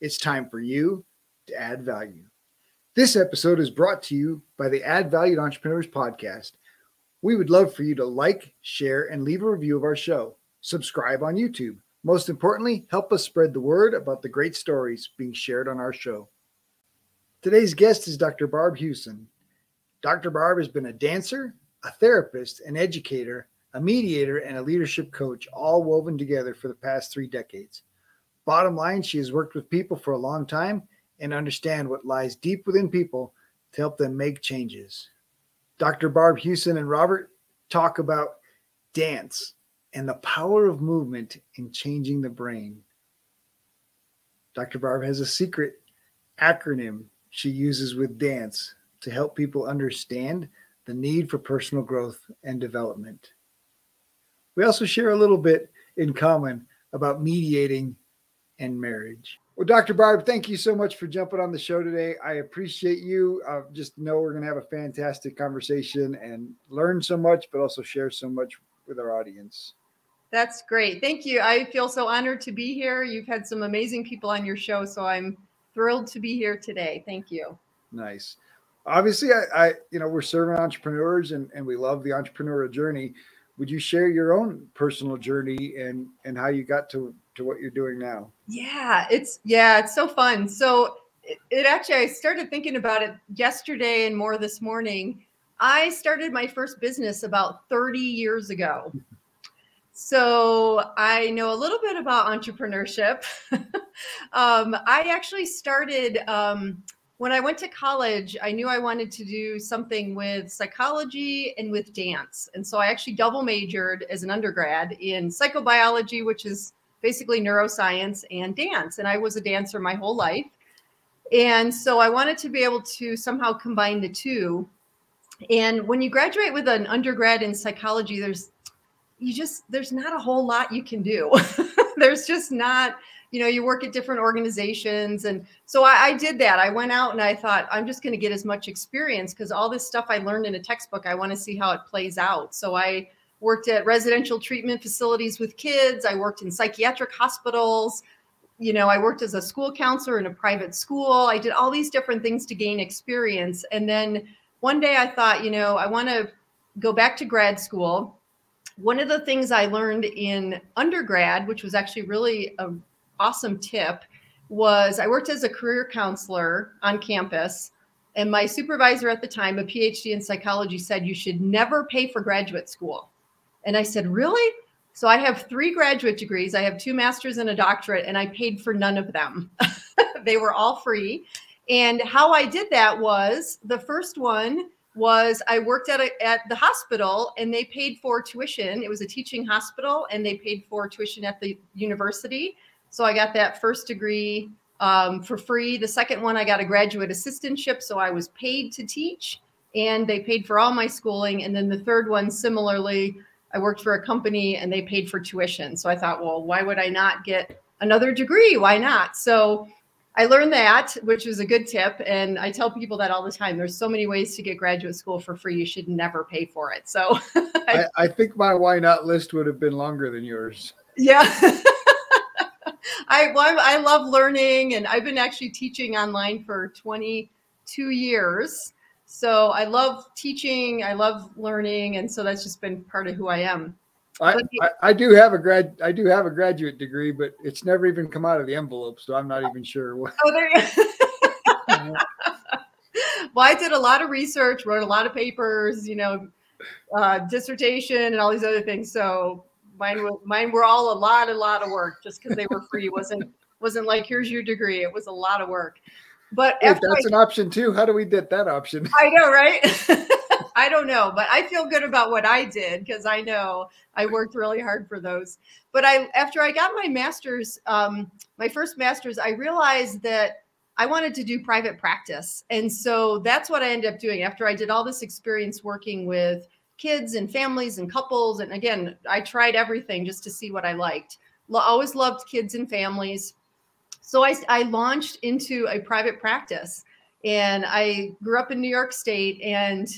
It's time for you to add value. This episode is brought to you by the Add Value to Entrepreneurs podcast. We would love for you to like, share, and leave a review of our show. Subscribe on YouTube. Most importantly, help us spread the word about the great stories being shared on our show. Today's guest is Dr. Barb Hughson. Dr. Barb has been a dancer, a therapist, an educator, a mediator, and a leadership coach, all woven together for the past three decades. Bottom line, she has worked with people for a long time and understand what lies deep within people to help them make changes. Dr. Barb Hughson and Robert talk about dance and the power of movement in changing the brain. Dr. Barb has a secret acronym she uses with dance to help people understand the need for personal growth and development. We also share a little bit in common about mediating and marriage. Well, Dr. Barb, thank you so much for jumping on the show today. I appreciate you. Uh, just know we're going to have a fantastic conversation and learn so much, but also share so much with our audience. That's great. Thank you. I feel so honored to be here. You've had some amazing people on your show, so I'm thrilled to be here today. Thank you. Nice. Obviously, I, I you know, we're serving entrepreneurs and, and we love the entrepreneurial journey. Would you share your own personal journey and and how you got to to what you're doing now? Yeah, it's yeah, it's so fun. So it, it actually I started thinking about it yesterday and more this morning. I started my first business about 30 years ago. So I know a little bit about entrepreneurship. um, I actually started um, when I went to college. I knew I wanted to do something with psychology and with dance, and so I actually double majored as an undergrad in psychobiology, which is basically neuroscience and dance. And I was a dancer my whole life, and so I wanted to be able to somehow combine the two. And when you graduate with an undergrad in psychology, there's you just there's not a whole lot you can do. There's just not you know you work at different organizations. And so I, I did that. I went out and i thought i'm just going to get as much experience because all this stuff i learned in a textbook i want to see how it plays out. So i worked at residential treatment facilities with kids. I worked in psychiatric hospitals. You know i worked as a school counselor in a private school. I did all these different things to gain experience. And then one day i thought you know i want to go back to grad school. One of the things I learned in undergrad, which was actually really an awesome tip, was I worked as a career counselor on campus. And my supervisor at the time, a PhD in psychology, said you should never pay for graduate school. And I said, Really? So I have three graduate degrees. I have two masters and a doctorate, and I paid for none of them. they were all free. And how I did that was the first one was I worked at a, at the hospital and they paid for tuition. It was a teaching hospital and they paid for tuition at the university. So I got that first degree um, for free. The second one, I got a graduate assistantship, so I was paid to teach, and they paid for all my schooling. And then the third one, similarly, I worked for a company and they paid for tuition. So I thought, well, why would I not get another degree? Why not? So I learned that, which was a good tip. And I tell people that all the time. There's so many ways to get graduate school for free. You should never pay for it. So I, I think my why not list would have been longer than yours. Yeah. I, well, I love learning and I've been actually teaching online for 22 years. So I love teaching. I love learning. And so that's just been part of who I am. I, I, I, do have a grad I do have a graduate degree, but it's never even come out of the envelope, so I'm not even sure what. Oh, there you well, I did a lot of research, wrote a lot of papers, you know, uh, dissertation, and all these other things. So mine were mine were all a lot, a lot of work. Just because they were free wasn't wasn't like here's your degree. It was a lot of work. But if that's I, an option too, how do we get that option? I know, right? I don't know, but I feel good about what I did because I know I worked really hard for those. But I, after I got my master's, um, my first master's, I realized that I wanted to do private practice. And so that's what I ended up doing after I did all this experience working with kids and families and couples. And again, I tried everything just to see what I liked. Always loved kids and families. So I, I launched into a private practice and I grew up in New York State. And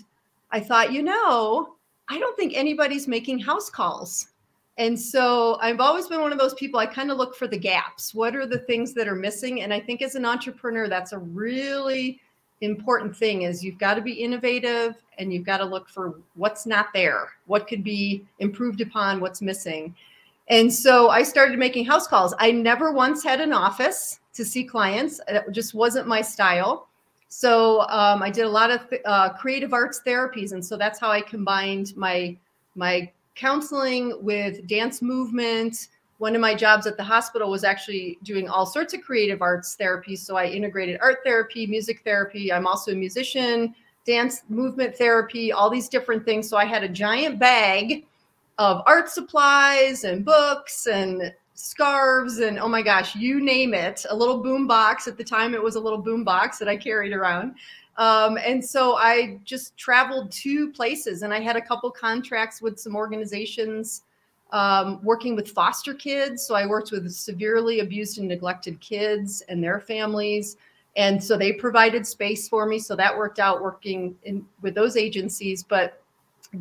I thought, you know, I don't think anybody's making house calls. And so I've always been one of those people, I kind of look for the gaps. What are the things that are missing? And I think as an entrepreneur, that's a really important thing is you've got to be innovative and you've got to look for what's not there, what could be improved upon, what's missing. And so I started making house calls. I never once had an office to see clients. It just wasn't my style. So um, I did a lot of uh, creative arts therapies, and so that's how I combined my my counseling with dance movement. One of my jobs at the hospital was actually doing all sorts of creative arts therapies. So I integrated art therapy, music therapy. I'm also a musician, dance movement therapy, all these different things. So I had a giant bag of art supplies and books and scarves and oh my gosh, you name it. A little boom box. At the time, it was a little boom box that I carried around. Um, and so I just traveled to places and I had a couple contracts with some organizations um, working with foster kids. So I worked with severely abused and neglected kids and their families. And so they provided space for me. So that worked out working in, with those agencies. But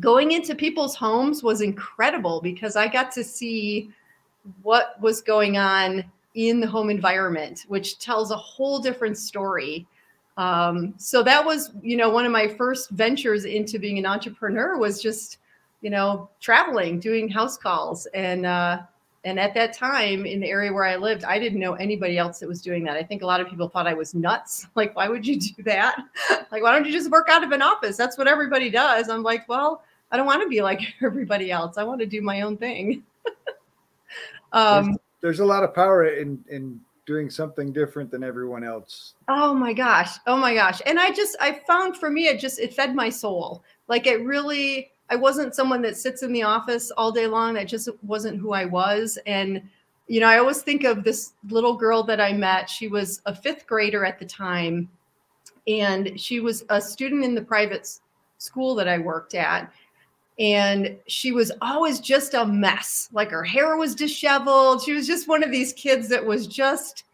going into people's homes was incredible because I got to see what was going on in the home environment, which tells a whole different story. Um, so that was you know one of my first ventures into being an entrepreneur was just you know traveling doing house calls and uh, and at that time in the area where i lived i didn't know anybody else that was doing that i think a lot of people thought i was nuts like why would you do that like why don't you just work out of an office that's what everybody does i'm like well i don't want to be like everybody else i want to do my own thing um, there's, there's a lot of power in in doing something different than everyone else. Oh my gosh. Oh my gosh. And I just I found for me it just it fed my soul. Like it really I wasn't someone that sits in the office all day long. That just wasn't who I was. And you know, I always think of this little girl that I met. She was a 5th grader at the time and she was a student in the private school that I worked at and she was always just a mess. Like her hair was disheveled. She was just one of these kids that was just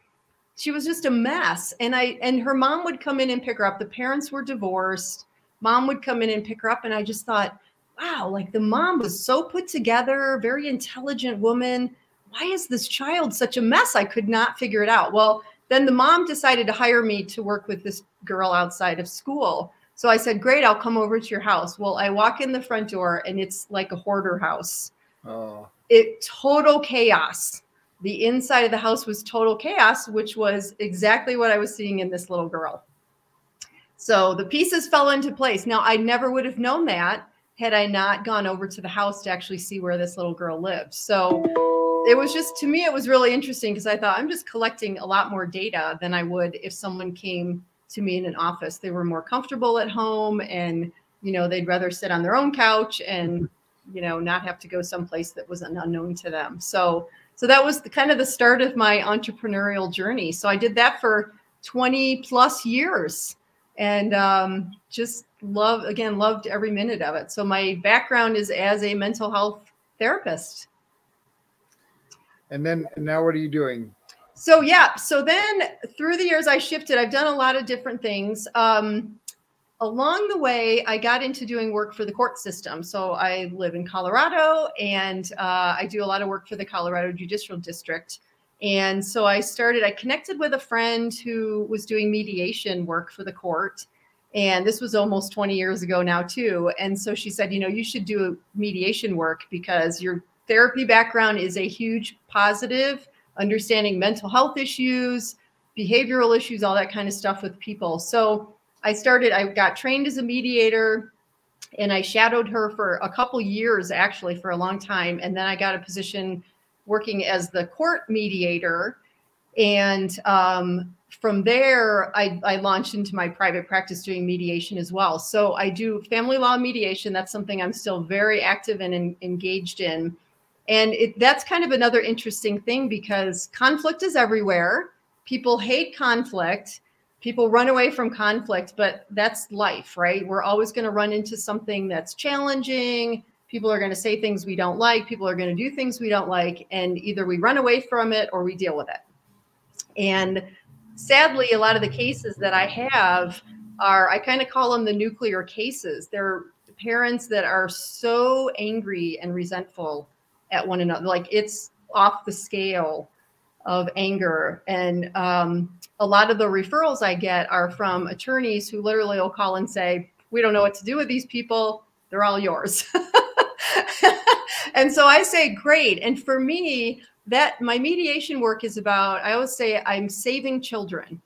she was just a mess. And I and her mom would come in and pick her up. The parents were divorced. Mom would come in and pick her up and I just thought, wow, like the mom was so put together, very intelligent woman. Why is this child such a mess? I could not figure it out. Well, then the mom decided to hire me to work with this girl outside of school. So I said, Great, I'll come over to your house. Well, I walk in the front door and it's like a hoarder house. Oh. It total chaos. The inside of the house was total chaos, which was exactly what I was seeing in this little girl. So the pieces fell into place. Now, I never would have known that had I not gone over to the house to actually see where this little girl lived. So it was just, to me, it was really interesting because I thought I'm just collecting a lot more data than I would if someone came to me in an office. They were more comfortable at home and, you know, they'd rather sit on their own couch and, mm-hmm. you know, not have to go someplace that was unknown to them. So, so that was the kind of the start of my entrepreneurial journey. So I did that for 20 plus years and um, just love, again, loved every minute of it. So my background is as a mental health therapist. And then now what are you doing? so yeah so then through the years i shifted i've done a lot of different things um, along the way i got into doing work for the court system so i live in colorado and uh, i do a lot of work for the colorado judicial district and so i started i connected with a friend who was doing mediation work for the court and this was almost 20 years ago now too and so she said you know you should do mediation work because your therapy background is a huge positive understanding mental health issues, behavioral issues, all that kind of stuff with people. So I started, I got trained as a mediator and I shadowed her for a couple years, actually, for a long time. And then I got a position working as the court mediator. And um, from there, I, I, launched into my private practice doing mediation as well. So I do family law mediation. That's something I'm still very active and in, engaged in. And it, that's kind of another interesting thing because conflict is everywhere. People hate conflict. people run away from conflict, but that's life, right? We're always going to run into something that's challenging. People are going to say things we don't like. People are going to do things we don't like. And either we run away from it or we deal with it. And sadly, a lot of the cases that I have are, I kind of call them the nuclear cases. They're parents that are so angry and resentful at one another. Like it's off the scale of anger. And um, a lot of the referrals I get are from attorneys who literally will call and say, We don't know what to do with these people. They're all yours. and so I say, Great. And for me, that my mediation work is about, I always say, I'm saving children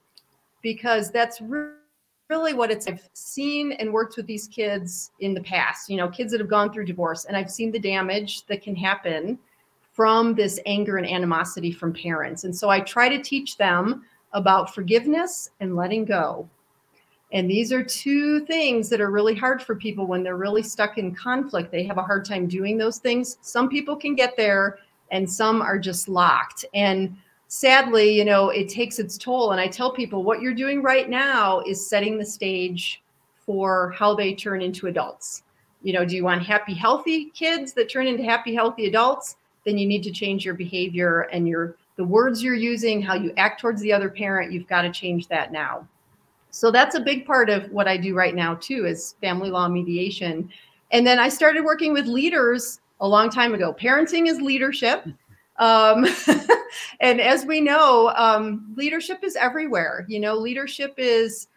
because that's really what it's I've seen and worked with these kids in the past, you know, kids that have gone through divorce, and I've seen the damage that can happen from this anger and animosity from parents. And so I try to teach them about forgiveness and letting go. And these are two things that are really hard for people when they're really stuck in conflict. They have a hard time doing those things. Some people can get there and some are just locked. And sadly, you know, it takes its toll. And I tell people what you're doing right now is setting the stage for how they turn into adults. You know, do you want happy, healthy kids that turn into happy, healthy adults? Then you need to change your behavior and your the words you're using, how you act towards the other parent, you've got to change that now. So that's a big part of what I do right now too is family law mediation. And then I started working with leaders a long time ago. Parenting is leadership. Um, and as we know, um, leadership is everywhere. You know, leadership is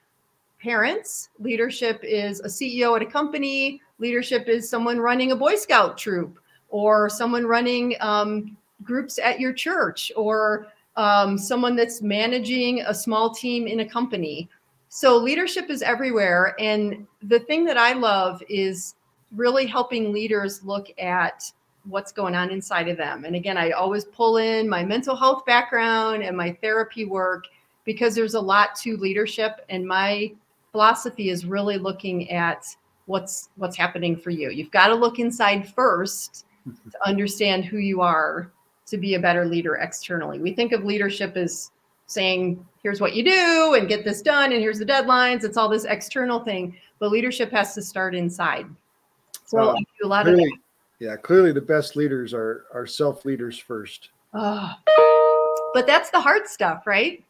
parents, leadership is a CEO at a company, leadership is someone running a Boy Scout troop, or someone running um, groups at your church or um, someone that's managing a small team in a company. So leadership is everywhere. And the thing that I love is really helping leaders look at what's going on inside of them. And again, I always pull in my mental health background and my therapy work because there's a lot to leadership. And my philosophy is really looking at what's what's happening for you. You've got to look inside first to understand who you are to be a better leader externally. We think of leadership as saying, here's what you do and get this done, and here's the deadlines. It's all this external thing, but leadership has to start inside. So well, I do a lot clearly, of that. Yeah, clearly the best leaders are are self leaders first. Oh, but that's the hard stuff, right?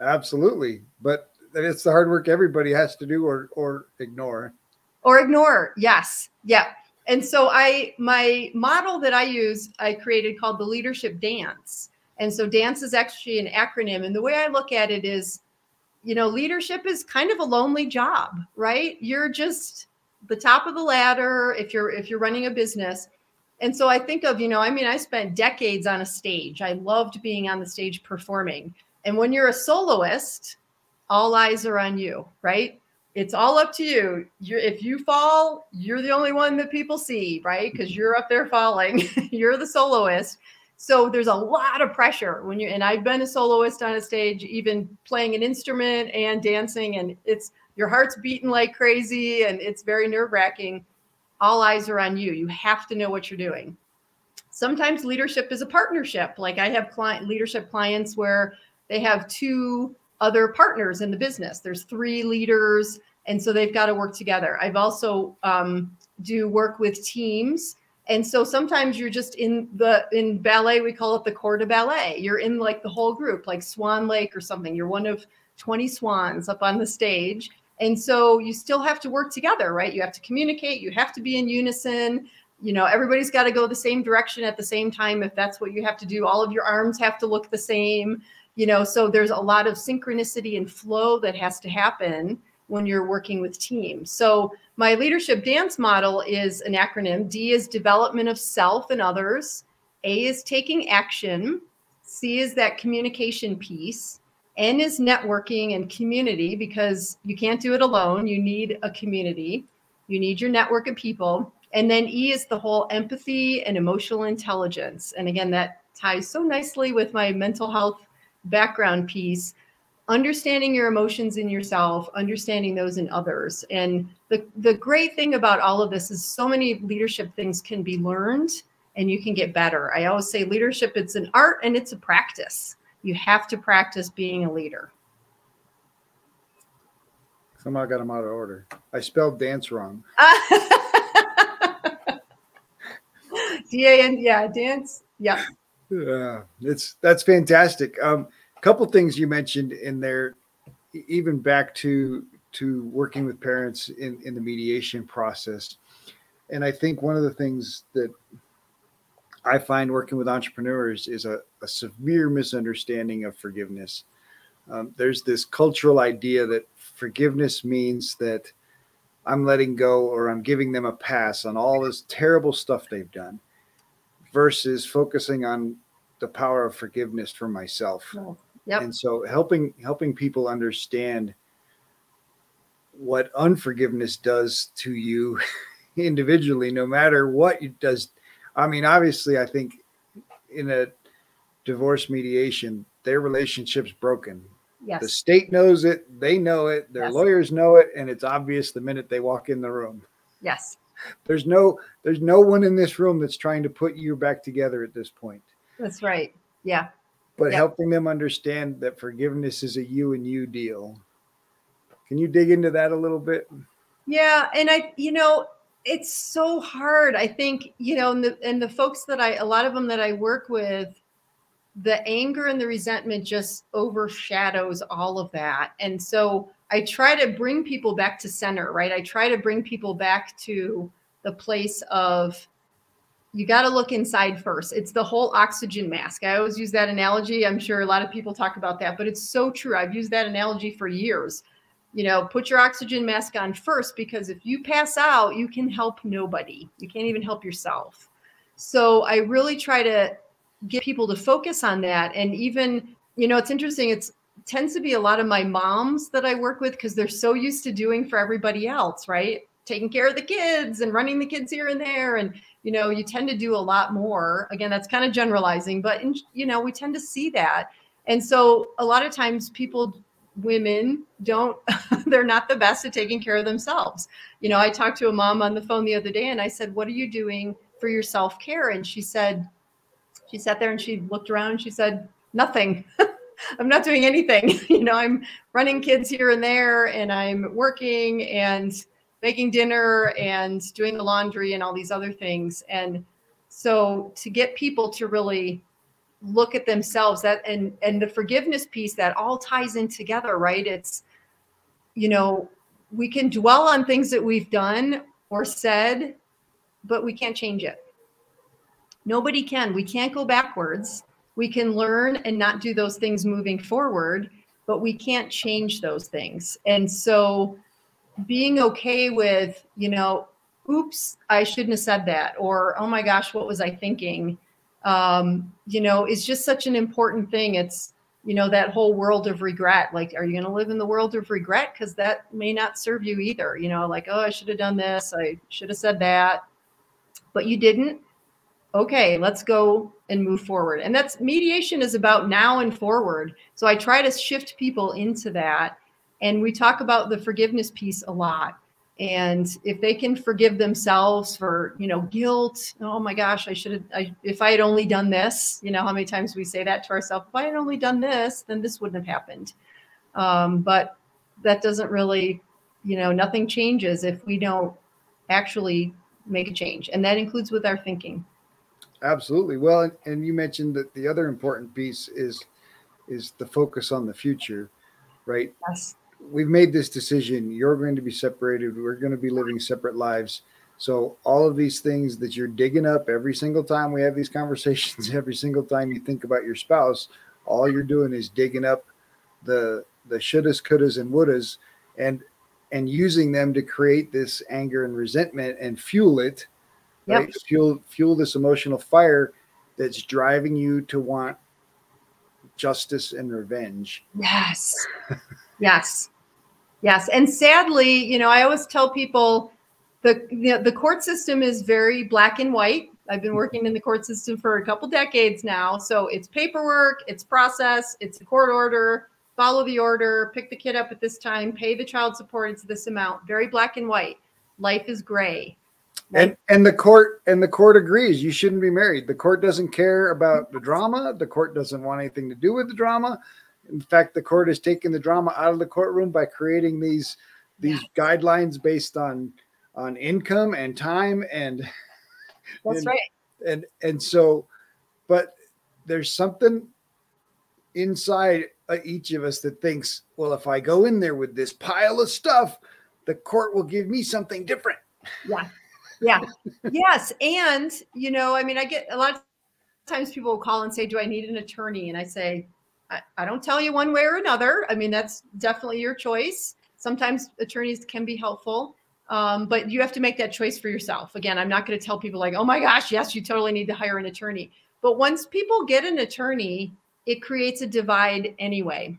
Absolutely, but it's the hard work everybody has to do or or ignore. Or ignore. Yes. Yeah and so i my model that i use i created called the leadership dance and so dance is actually an acronym and the way i look at it is you know leadership is kind of a lonely job right you're just the top of the ladder if you're if you're running a business and so i think of you know i mean i spent decades on a stage i loved being on the stage performing and when you're a soloist all eyes are on you right it's all up to you. You're, if you fall, you're the only one that people see, right? Because you're up there falling. you're the soloist. So there's a lot of pressure when you and I've been a soloist on a stage, even playing an instrument and dancing, and it's your heart's beating like crazy, and it's very nerve wracking. All eyes are on you. You have to know what you're doing. Sometimes leadership is a partnership. Like I have client leadership clients where they have two other partners in the business. There's three leaders, and so they've got to work together. I've also um, do work with teams, and so sometimes you're just in the in ballet. We call it the corps de ballet. You're in like the whole group, like Swan Lake or something. You're one of 20 swans up on the stage. And so you still have to work together, right? You have to communicate, you have to be in unison. You know, everybody's got to go the same direction at the same time if that's what you have to do. All of your arms have to look the same you know so there's a lot of synchronicity and flow that has to happen when you're working with teams. So my leadership dance model is an acronym. D is development of self and others. A is taking action. C is that communication piece. N is networking and community because you can't do it alone. You need a community. You need your network of people. And then e is the whole empathy and emotional intelligence. And again that ties so nicely with my mental health background piece understanding your emotions in yourself understanding those in others and the the great thing about all of this is so many leadership things can be learned and you can get better i always say leadership it's an art and it's a practice you have to practice being a leader Somehow I got them out of order. I spelled dance wrong. D A N, yeah, dance. Yeah. Yeah, it's that's fantastic. Um, a couple things you mentioned in there, even back to to working with parents in in the mediation process, and I think one of the things that I find working with entrepreneurs is a, a severe misunderstanding of forgiveness. Um, there's this cultural idea that forgiveness means that I'm letting go or I'm giving them a pass on all this terrible stuff they've done versus focusing on the power of forgiveness for myself. Yep. And so helping helping people understand what unforgiveness does to you individually, no matter what it does. I mean, obviously, I think in a divorce mediation, their relationship's broken. Yes. The state knows it, they know it, their Yes. lawyers know it, and it's obvious the minute they walk in the room. Yes. There's no there's no one in this room that's trying to put you back together at this point. That's right. Yeah. But Yep. helping them understand that forgiveness is a you and you deal. Can you dig into that a little bit? Yeah, and I, you know, it's so hard. I think, you know, and the and the folks that I, a lot of them that I work with, the anger and the resentment just overshadows all of that. And so I try to bring people back to center, right? I try to bring people back to the place of you got to look inside first. It's the whole oxygen mask. I always use that analogy. I'm sure a lot of people talk about that, but it's so true. I've used that analogy for years you know, put your oxygen mask on first because if you pass out, you can help nobody. You can't even help yourself. So I really try to get people to focus on that. And even, you know, it's interesting. It's tends to be a lot of my moms that I work with because they're so used to doing for everybody else, right? Taking care of the kids and running the kids here and there. And, you know, you tend to do a lot more. Again, that's kind of generalizing, but, in, you know, we tend to see that. And so a lot of times people women don't they're not the best at taking care of themselves you know i talked to a mom on the phone the other day and i said what are you doing for your self-care and she said she sat there and she looked around and she said nothing i'm not doing anything you know i'm running kids here and there and i'm working and making dinner and doing the laundry and all these other things. And so to get people to really look at themselves that and and the forgiveness piece that all ties in together right? It's you know we can dwell on things that we've done or said but we can't change it. Nobody can. We can't go backwards. We can learn and not do those things moving forward but we can't change those things. And so being okay with you know oops i shouldn't have said that or oh my gosh what was i thinking um, you know, is just such an important thing. It's, you know, that whole world of regret. Like, are you going to live in the world of regret? Because that may not serve you either. You know, like, oh, I should have done this. I should have said that. But you didn't. Okay, let's go and move forward. And that's mediation is about now and forward. So I try to shift people into that. And we talk about the forgiveness piece a lot. And if they can forgive themselves for you know guilt oh my gosh i should have I, if i had only done this you know how many times we say that to ourselves if i had only done this then this wouldn't have happened. Um, but that doesn't really you know nothing changes if we don't actually make a change. And that includes with our thinking. Absolutely. Well, and, and you mentioned that the other important piece is is the focus on the future, right? yes We've made this decision. You're going to be separated. We're going to be living separate lives. So all of these things that you're digging up every single time we have these conversations, every single time you think about your spouse, all you're doing is digging up the the shouldas, couldas, and wouldas, and and using them to create this anger and resentment and fuel it Yep. right? Fuel fuel this emotional fire that's driving you to want justice and revenge. Yes. yes. Yes. And sadly, you know, I always tell people the know, the court system is very black and white. I've been working in the court system for a couple decades now. So it's paperwork, it's process, it's a court order, follow the order, pick the kid up at this time, pay the child support, it's this amount. Very black and white. Life is gray. And and the court and the court agrees you shouldn't be married. The court doesn't care about the drama. The court doesn't want anything to do with the drama. In fact, the court has taken the drama out of the courtroom by creating these these yeah. guidelines based on on income and time and that's and, right. and and so but there's something inside each of us that thinks well if i go in there with this pile of stuff the court will give me something different. Yeah. Yeah. Yes. And you know i mean i get a lot of times people will call and say do i need an attorney? And i say I, don't tell you one way or another i mean that's definitely your choice sometimes attorneys can be helpful um, but you have to make that choice for yourself. Again, I'm not going to tell people like, oh my gosh, yes, you totally need to hire an attorney. But once people get an attorney, it creates a divide anyway.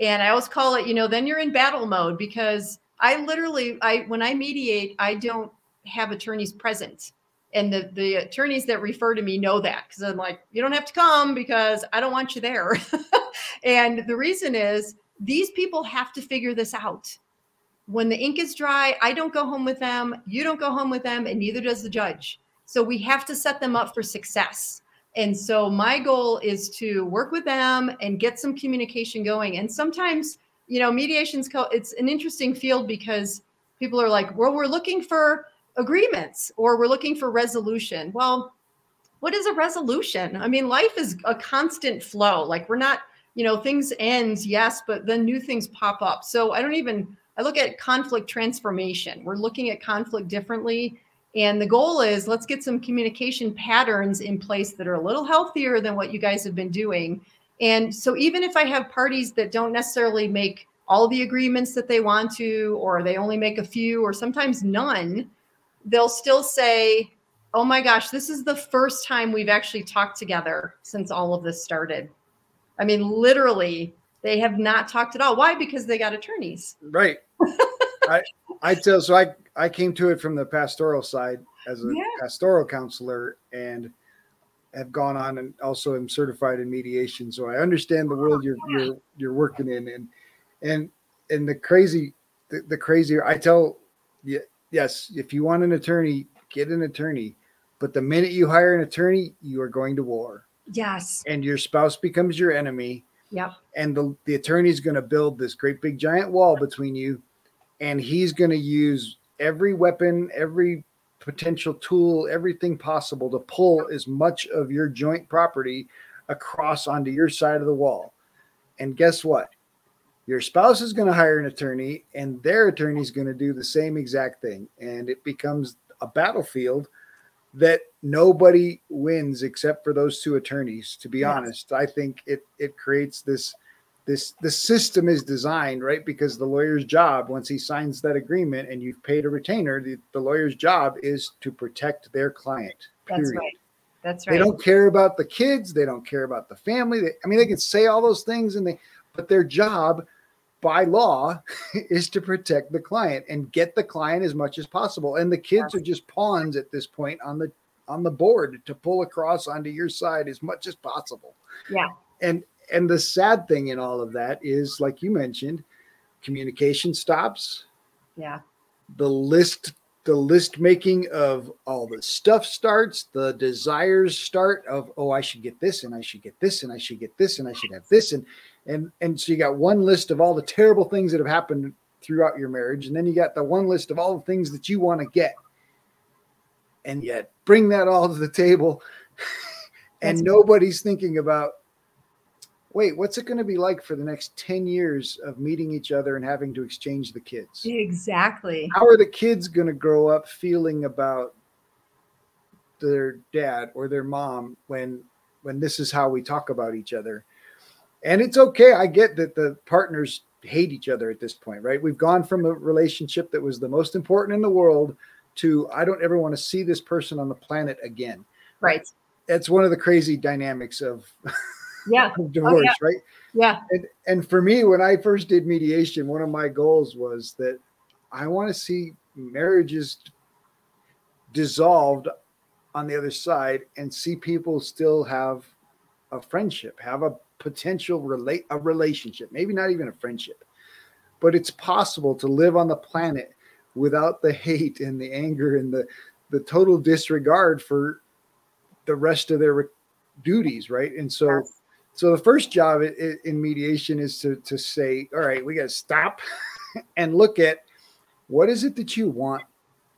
And I always call it, you know, then you're in battle mode because I literally, I when I mediate, I don't have attorneys present. And the, the attorneys that refer to me know that because I'm like, you don't have to come because I don't want you there. and the reason is these people have to figure this out when the ink is dry, I don't go home with them, you don't go home with them, and neither does the judge. So we have to set them up for success. And so my goal is to work with them and get some communication going. And sometimes, you know, mediation's co- it's an interesting field because people are like, well, we're looking for agreements or we're looking for resolution. Well, what is a resolution? I mean, life is a constant flow. Like we're not, you know, things end, yes, but then new things pop up. So I don't even I look at conflict transformation. We're looking at conflict differently. And the goal is let's get some communication patterns in place that are a little healthier than what you guys have been doing. And so even if I have parties that don't necessarily make all the agreements that they want to, or they only make a few, or sometimes none, they'll still say, Oh my gosh, this is the first time we've actually talked together since all of this started. I mean, literally, they have not talked at all. Why? Because they got attorneys. Right. I I tell so I I came to it from the pastoral side as a yeah. pastoral counselor and have gone on and also am certified in mediation. So I understand the world oh, you're you're you're working in and and and the crazy the, the crazier I tell you yes, if you want an attorney, get an attorney. But the minute you hire an attorney, you are going to war. Yes. And your spouse becomes your enemy Yep. And the, the attorney's going to build this great big giant wall between you. And he's going to use every weapon, every potential tool, everything possible to pull as much of your joint property across onto your side of the wall. And guess what? Your spouse is going to hire an attorney, and their attorney is going to do the same exact thing. And it becomes a battlefield that nobody wins except for those two attorneys to be yes. honest i think it it creates this this the system is designed right because the lawyer's job once he signs that agreement and you've paid a retainer the, the lawyer's job is to protect their client period. that's right that's right they don't care about the kids they don't care about the family they, i mean they can say all those things and they but their job by law is to protect the client and get the client as much as possible. And the kids are just pawns at this point on the on the board to pull across onto your side as much as possible. Yeah. And and the sad thing in all of that is like you mentioned, communication stops. Yeah. The list the list making of all the stuff starts, the desires start of, oh, I should get this and I should get this and I should get this and I should have this. And and and so you got one list of all the terrible things that have happened throughout your marriage, and then you got the one list of all the things that you want to get. And yet bring that all to the table. and nobody's thinking about wait, what's it going to be like for the next 10 years of meeting each other and having to exchange the kids? Exactly. How are the kids going to grow up feeling about their dad or their mom when when this is how we talk about each other? And it's okay. I get that the partners hate each other at this point, right? We've gone from a relationship that was the most important in the world to I don't ever want to see this person on the planet again. Right. That's one of the crazy dynamics of yeah oh, divorce oh, yeah. right yeah and and for me when i first did mediation one of my goals was that i want to see marriages dissolved on the other side and see people still have a friendship have a potential relate a relationship maybe not even a friendship but it's possible to live on the planet without the hate and the anger and the the total disregard for the rest of their duties right and so yes. So the first job in mediation is to to say, all right, we got to stop. and look at what is it that you want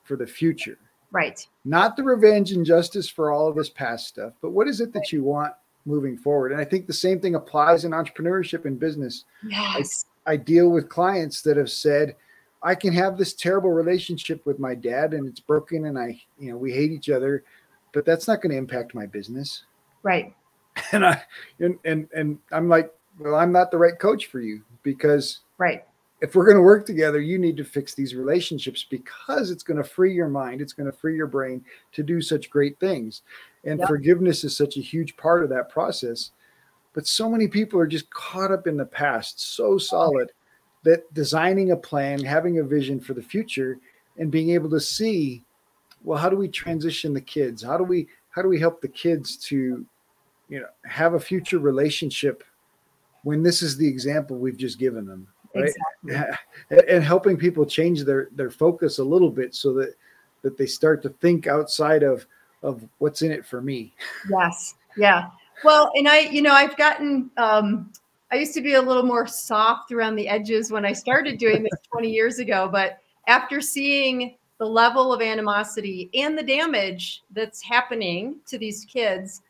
for the future right not the revenge and justice for all of this past stuff but what is it that you want moving forward. And i think the same thing applies in entrepreneurship and business. Yes. I, I deal with clients that have said i can have this terrible relationship with my dad and it's broken and i you know we hate each other but that's not going to impact my business. Right. And i and and, and i'm like well i'm not the right coach for you because right. if we're going to work together, you need to fix these relationships because it's going to free your mind, it's going to free your brain to do such great things. And yep. forgiveness is such a huge part of that process. But so many people are just caught up in the past, so solid that designing a plan, having a vision for the future, and being able to see, well, how do we transition the kids? How do we how do we help the kids to, you know, have a future relationship when this is the example we've just given them? right? Exactly. And helping people change their their focus a little bit so that that they start to think outside of of what's in it for me. Yes. Yeah. Well, and I, you know, I've gotten um I used to be a little more soft around the edges when I started doing this 20 years ago, but after seeing the level of animosity and the damage that's happening to these kids,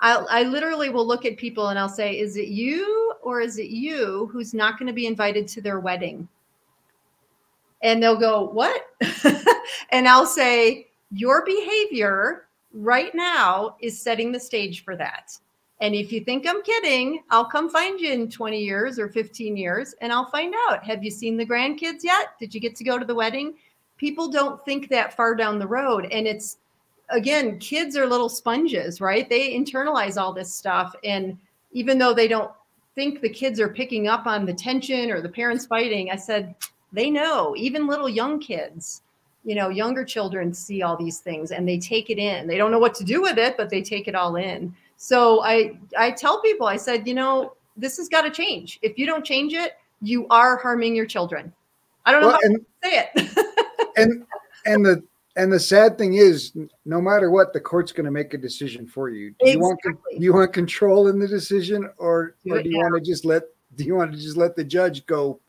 I, I literally will look at people and I'll say, "Is it you or is it you who's not going to be invited to their wedding?" And they'll go, "What?" and I'll say, "Your behavior right now is setting the stage for that." And if you think I'm kidding, I'll come find you in 20 years or 15 years and I'll find out. Have you seen the grandkids yet? Did you get to go to the wedding? People don't think that far down the road. And it's again, kids are little sponges, right? They internalize all this stuff. And even though they don't think the kids are picking up on the tension or the parents fighting, I said, they know, even little young kids, you know, younger children see all these things and they take it in. They don't know what to do with it, but they take it all in. So I I tell people, I said, you know, this has got to change. If you don't change it, you are harming your children. I don't know how and, to say it. and and the and the sad thing is, no matter what, the court's going to make a decision for you. Do exactly. you want you want control in the decision, or do, or do you want to just let do you want to just let the judge go?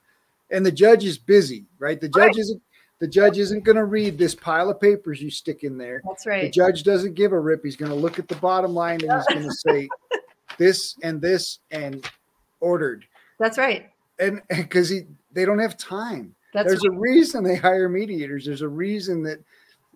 And the judge is busy, right? The judge right. isn't the judge isn't going to read this pile of papers you stick in there. That's right. The judge doesn't give a rip. He's going to look at the bottom line and he's going to say this and this and ordered. That's right. And because he they don't have time. That's There's right. a reason they hire mediators. There's a reason that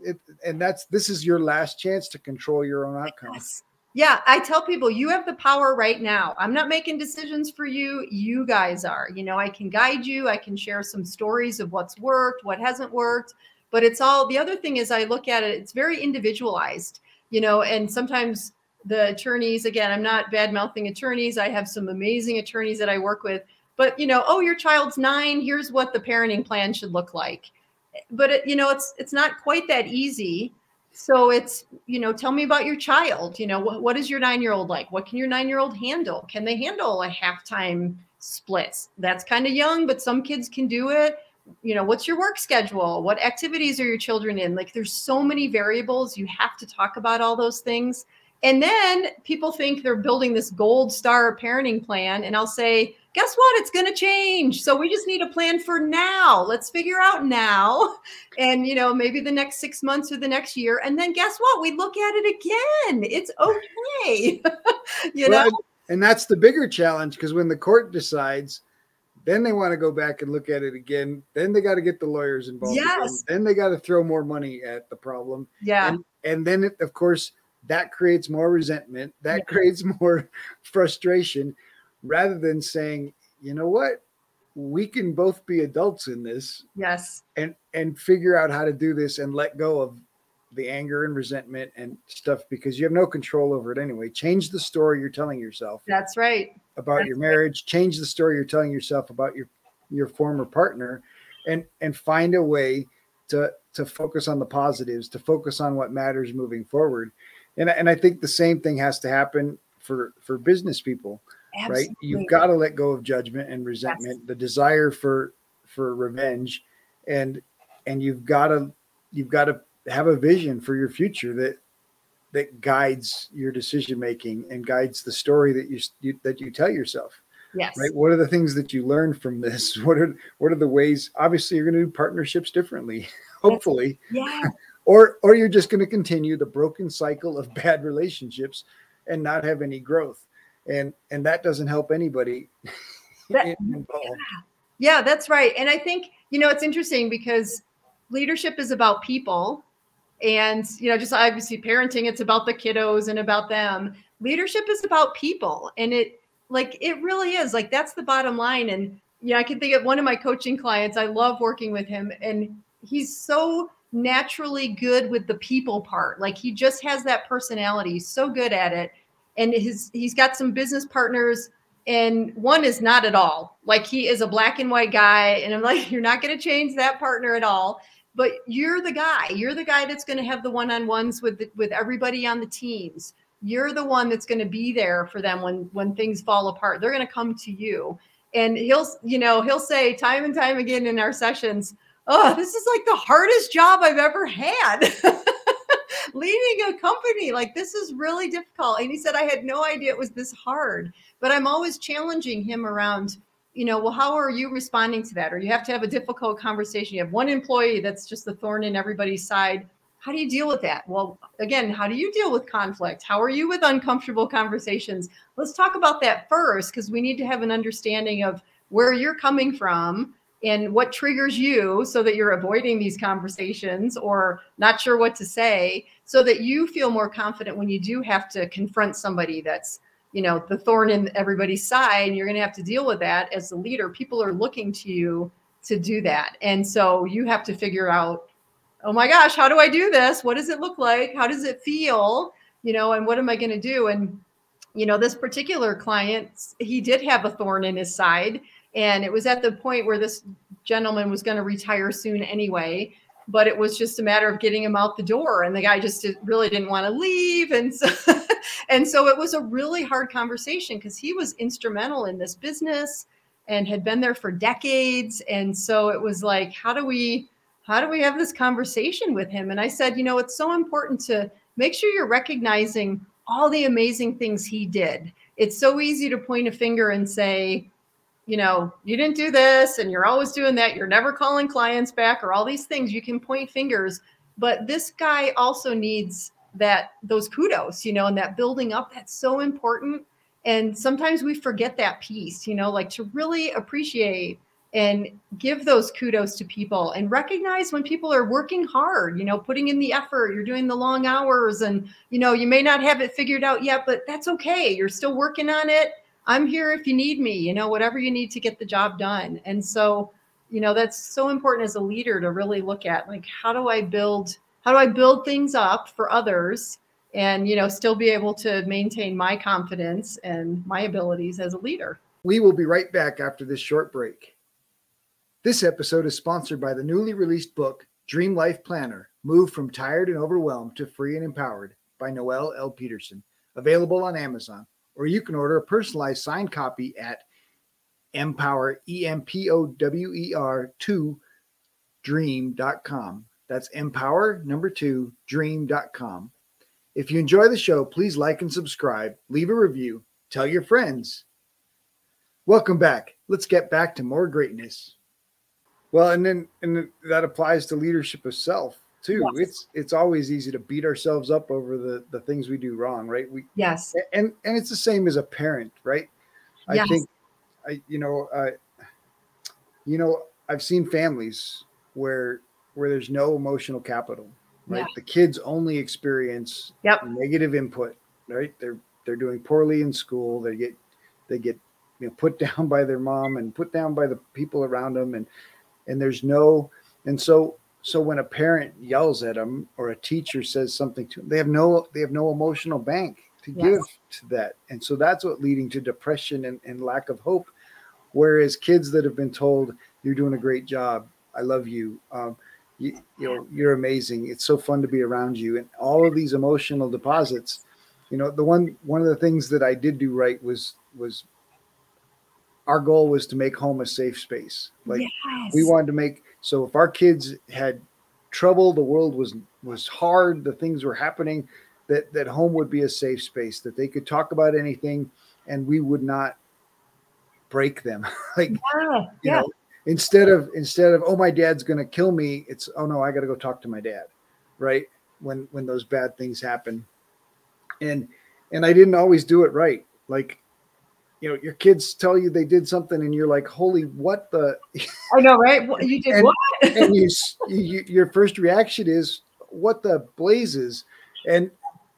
it, and that's this is your last chance to control your own outcome. Yes. Yeah, I tell people you have the power right now. I'm not making decisions for you. You guys are. You know, I can guide you. I can share some stories of what's worked, what hasn't worked. But it's all the other thing is I look at it, it's very individualized, you know, and sometimes the attorneys, again, I'm not bad mouthing attorneys. I have some amazing attorneys that I work with. But, you know, oh, your child's nine. Here's what the parenting plan should look like but it, you know it's it's not quite that easy so it's you know tell me about your child you know what, what is your nine year old like? What can your nine year old handle? Can they handle a halftime splits that's kind of young but some kids can do it. You know what's your work schedule? What activities are your children in? Like there's so many variables. You have to talk about all those things. And then people think they're building this gold star parenting plan and i'll say guess what? It's going to change. So we just need a plan for now. Let's figure out now. And, you know, maybe the next six months or the next year. And then guess what? We look at it again. It's okay. you well, know? And that's the bigger challenge because when the court decides, then they want to go back and look at it again. Then they got to get the lawyers involved. Yes. Then they got to throw more money at the problem. Yeah. And, and then, it, of course, that creates more resentment. That yeah. creates more frustration rather than saying, you know what, we can both be adults in this. Yes. And and figure out how to do this and let go of the anger and resentment and stuff because you have no control over it anyway. Change the story you're telling yourself. That's right. About That's your marriage. Right. Change the story you're telling yourself about your your former partner and and find a way to to focus on the positives, to focus on what matters moving forward. And and I think the same thing has to happen for for business people. Absolutely. right you've got to let go of judgment and resentment yes. the desire for for revenge and and you've got to you've got to have a vision for your future that that guides your decision making and guides the story that you, you that you tell yourself Yes. Right. What are the things that you learned from this? What are what are the ways? Obviously, you're going to do partnerships differently. Hopefully. Yeah. Or or you're just going to continue the broken cycle of bad relationships and not have any growth. And and that doesn't help anybody that, involved. Yeah, that's right. And I think, you know, it's interesting because leadership is about people. And, you know, just obviously parenting, it's about the kiddos and about them. Leadership is about people. And it, like, it really is. Like, that's the bottom line. And, you know, I can think of one of my coaching clients. I love working with him. And he's so naturally good with the people part. Like, he just has that personality. He's so good at it. And his, he's got some business partners and one is not at all. Like he is a black and white guy and i'm like you're not going to change that partner at all. But you're the guy. You're the guy that's going to have the one-on-ones with the, with everybody on the teams. You're the one that's going to be there for them when when things fall apart. They're going to come to you. And he'll you know he'll say time and time again in our sessions oh this is like the hardest job i've ever had leading a company like this is really difficult. And he said i had no idea it was this hard. But i'm always challenging him around you know well how are you responding to that? Or you have to have a difficult conversation. You have one employee that's just the thorn in everybody's side. How do you deal with that? Well again how do you deal with conflict? How are you with uncomfortable conversations? Let's talk about that first because we need to have an understanding of where you're coming from and what triggers you so that you're avoiding these conversations or not sure what to say so that you feel more confident when you do have to confront somebody that's you know the thorn in everybody's side and you're going to have to deal with that as the leader. People are looking to you to do that. And so you have to figure out oh my gosh how do i do this? What does it look like? How does it feel? You know and what am i going to do? And you know this particular client he did have a thorn in his side and it was at the point where this gentleman was going to retire soon anyway. But it was just a matter of getting him out the door. And the guy just really didn't want to leave. And so, and so it was a really hard conversation because he was instrumental in this business and had been there for decades. And so it was like, how do we, how do we have this conversation with him? And I said, you know, it's so important to make sure you're recognizing all the amazing things he did. It's so easy to point a finger and say, you know, you didn't do this and you're always doing that. You're never calling clients back or all these things. You can point fingers, but this guy also needs that those kudos, you know, and that building up that's so important. And sometimes we forget that piece, you know, like to really appreciate and give those kudos to people and recognize when people are working hard, you know, putting in the effort, you're doing the long hours and, you know, you may not have it figured out yet, but that's okay. You're still working on it I'm here if you need me, you know, whatever you need to get the job done. And so, you know, that's so important as a leader to really look at like how do I build how do I build things up for others and, you know, still be able to maintain my confidence and my abilities as a leader. We will be right back after this short break. This episode is sponsored by the newly released book Dream Life Planner: Move from Tired and Overwhelmed to Free and Empowered by Noelle L. Peterson, available on Amazon or you can order a personalized signed copy at empower e m p o w e r 2 dream.com. That's empower number 2 dream.com. If you enjoy the show, please like and subscribe, leave a review, tell your friends. Welcome back. Let's get back to more greatness. Well, and then and that applies to leadership of self too. Yes. It's it's always easy to beat ourselves up over the the things we do wrong, right? We yes, and and it's the same as a parent, right? I yes. think I you know I you know I've seen families where where there's no emotional capital, right? Yeah. The kids only experience yep. negative input, right? They're they're doing poorly in school. They get they get you know put down by their mom and put down by the people around them, and and there's no and so so when a parent yells at them or a teacher says something to them, they have no they have no emotional bank to yes. give to that. And so that's what leading to depression and, and lack of hope. Whereas kids that have been told, you're doing a great job, I love you, um, you, you know, you're amazing. It's so fun to be around you. And all of these emotional deposits, you know, the one one of the things that I did do right was was our goal was to make home a safe space. Like yes. we wanted to make so if our kids had trouble, the world was was hard, the things were happening, that that home would be a safe space, that they could talk about anything, and we would not break them. like, Yeah. you Yeah. know, instead of instead of oh my dad's going to kill me, it's oh no, I got to go talk to my dad, right? When when those bad things happen, and and I didn't always do it right. Like, you know, your kids tell you they did something, and you're like, holy, what the? I know, right? You did And- what? and you, you your first reaction is what the blazes and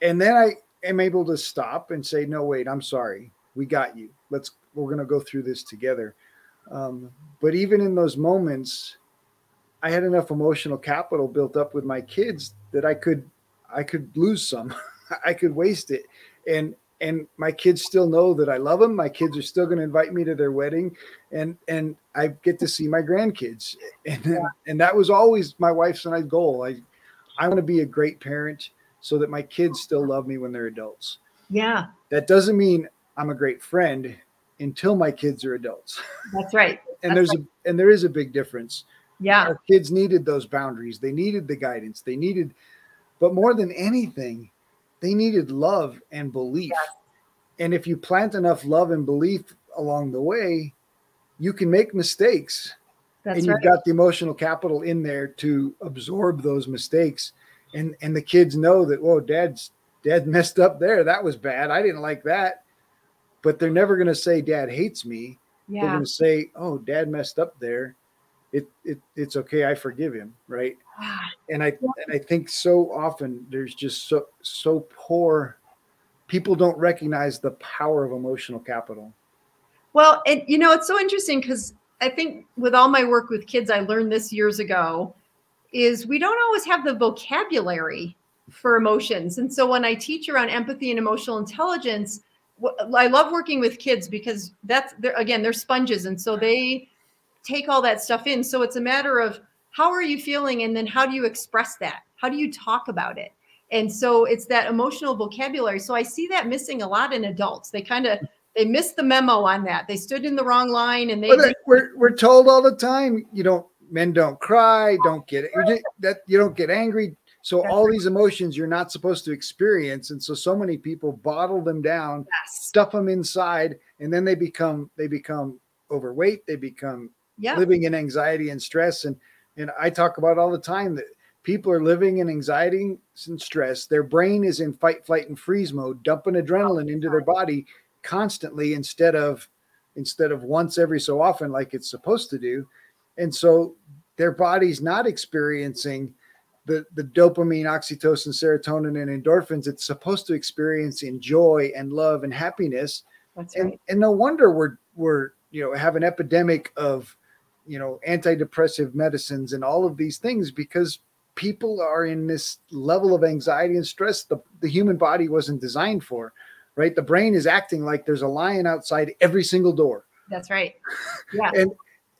and then i am able to stop and say no wait i'm sorry we got you let's we're going to go through this together um, but even in those moments i had enough emotional capital built up with my kids that i could i could lose some i could waste it and and my kids still know that i love them my kids are still going to invite me to their wedding and and i get to see my grandkids and then, and that was always my wife's and I goal. I I want to be a great parent so that my kids still love me when they're adults. Yeah, That doesn't mean I'm a great friend until my kids are adults. that's right. And That's there's a and there is a big difference. Yeah. Our kids needed those boundaries. They needed the guidance. They needed but more than anything, they needed love and belief. And if you plant enough love and belief along the way, you can make mistakes. That's and right. you've got the emotional capital in there to absorb those mistakes. And and the kids know that whoa dad's dad messed up there. That was bad. I didn't like that. But they're never going to say dad hates me. They're going to say oh dad messed up there it, it it's okay i forgive him right ah. and i and i think so often there's just so so poor people don't recognize the power of emotional capital Well, and you know, it's so interesting because I think with all my work with kids, I learned this years ago is we don't always have the vocabulary for emotions. And so when I teach around empathy and emotional intelligence, I love working with kids because that's they're, again, they're sponges. And so they take all that stuff in. So it's a matter of how are you feeling? And then how do you express that? How do you talk about it? And so it's that emotional vocabulary. So I see that missing a lot in adults. They kind of they missed the memo on that. They stood in the wrong line and they did- we're we're told all the time you don't men don't cry, don't get that you don't get angry. So That's all these emotions you're not supposed to experience, and so so many people bottle them down, yes. stuff them inside, and then they become they become overweight. They become Yeah. living in anxiety and stress. And and I talk about all the time that people are living in anxiety and stress. Their brain is in fight, flight, and freeze mode, dumping adrenaline into their body constantly instead of instead of once every so often like it's supposed to do. And so their body's not experiencing the, the dopamine, oxytocin, serotonin, and endorphins it's supposed to experience in joy and love and happiness That's and right. and no wonder we're we're you know have an epidemic of you know antidepressive medicines and all of these things because people are in this level of anxiety and stress the, the human body wasn't designed for right the brain is acting like there's a lion outside every single door That's right. Yeah. and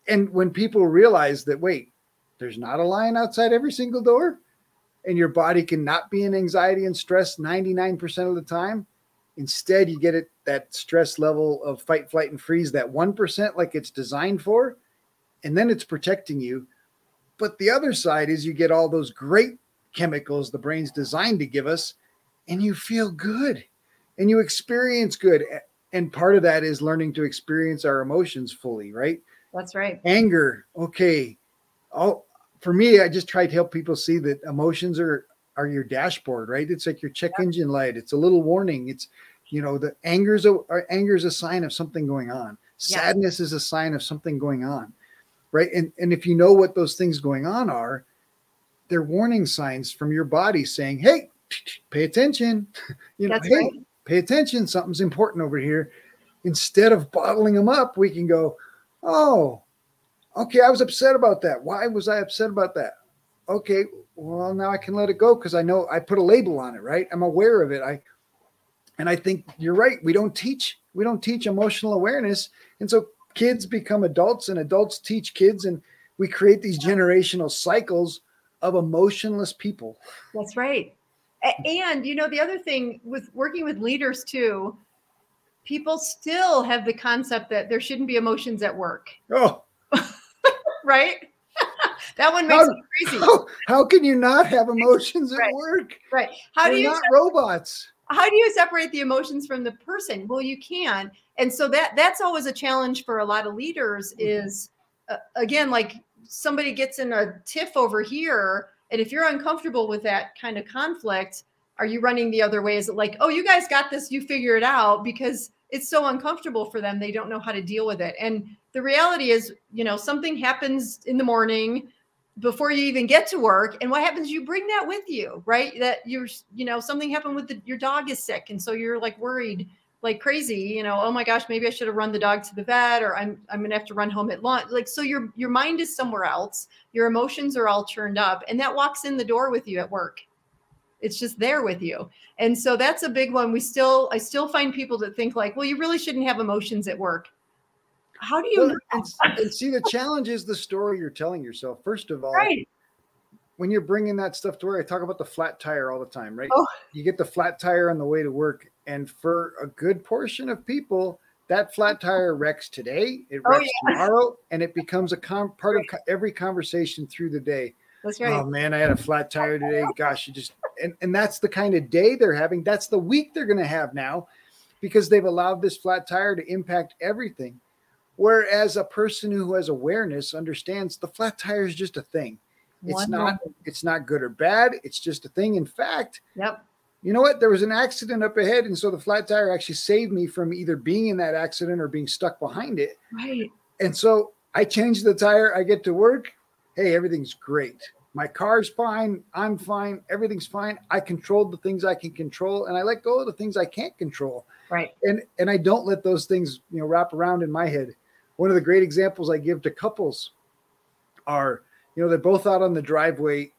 and when people realize that wait there's not a lion outside every single door and your body cannot be in anxiety and stress 99% of the time instead you get it that stress level of fight flight and freeze that 1% like it's designed for and then it's protecting you. But the other side is you get all those great chemicals the brain's designed to give us and you feel good and you experience good. And part of that is learning to experience our emotions fully right? That's right. anger okay. Oh for me i just try to help people see that emotions are are your dashboard right? It's like your check engine light. It's a little warning. It's you know the anger is a or anger is a sign of something going on. Yeah. sadness is a sign of something going on right? And and if you know what those things going on are they're warning signs from your body saying hey pay attention. You know That's hey right. pay attention something's important over here. Instead of bottling them up we can go oh okay i was upset about that. Why was i upset about that? Okay well now i can let it go because i know i put a label on it right? I'm aware of it. I and i think you're right. We don't teach we don't teach emotional awareness. And so kids become adults and adults teach kids and we create these generational cycles of emotionless people That's right. And you know, the other thing with working with leaders too, people still have the concept that there shouldn't be emotions at work, oh right? that one makes How- me crazy. how, how can you not have emotions at Right. work Right. How do We're you not robots how do you separate the emotions from the person? Well, you can. And so that that's always a challenge for a lot of leaders Mm-hmm. is uh, again like somebody gets in a tiff over here and if you're uncomfortable with that kind of conflict are you running the other way? Is it like oh you guys got this you figure it out because it's so uncomfortable for them they don't know how to deal with it. And the reality is you know something happens in the morning before you even get to work and what happens you bring that with you right? That you're you know something happened with the, your dog is sick and so you're like worried like crazy you know oh my gosh maybe i should have run the dog to the vet or i'm i'm gonna have to run home at lunch like so your your mind is somewhere else your emotions are all churned up and that walks in the door with you at work. It's just there with you. And so that's a big one. We still i still find people that think like well you really shouldn't have emotions at work. How do you Well, and, and see, the challenge is the story you're telling yourself. First of all, right when you're bringing that stuff to work, I talk about the flat tire all the time, right? Oh. You get the flat tire on the way to work, and for a good portion of people, that flat tire wrecks today, it Oh, wrecks tomorrow, and it becomes a com- part of co- every conversation through the day. that's oh, right Oh man, I had a flat tire today. Gosh, you just and, and that's the kind of day they're having. That's the week they're gonna have now because they've allowed this flat tire to impact everything. Whereas a person who has awareness understands the flat tire is just a thing. It's not it's not good or bad. It's just a thing. In fact, yep you know what? There was an accident up ahead, and so the flat tire actually saved me from either being in that accident or being stuck behind it. right And so I change the tire. I get to work. Hey, everything's great. My car's fine. I'm fine. Everything's fine. I controlled the things I can control, and I let go of the things I can't control. right And and I don't let those things you know wrap around in my head. One of the great examples I give to couples are you know they're both out on the driveway.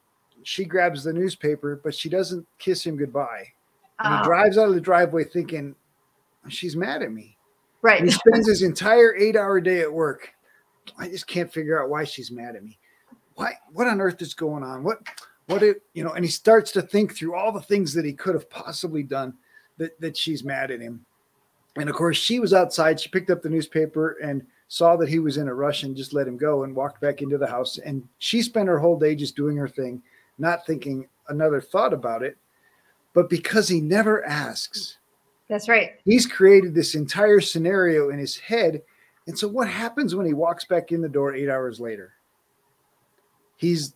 She grabs the newspaper, but she doesn't kiss him goodbye. And he Ah, drives out of the driveway thinking she's mad at me. right And he spends his entire eight hour day at work. I just can't figure out why she's mad at me. Why? What on earth is going on? What? What? It, you know? And he starts to think through all the things that he could have possibly done that that she's mad at him. And of course, she was outside. She picked up the newspaper and saw that he was in a rush and just let him go and walked back into the house. And she spent her whole day just doing her thing, not thinking another thought about it. But because he never asks, that's right he's created this entire scenario in his head. And so, what happens when he walks back in the door eight hours later? He's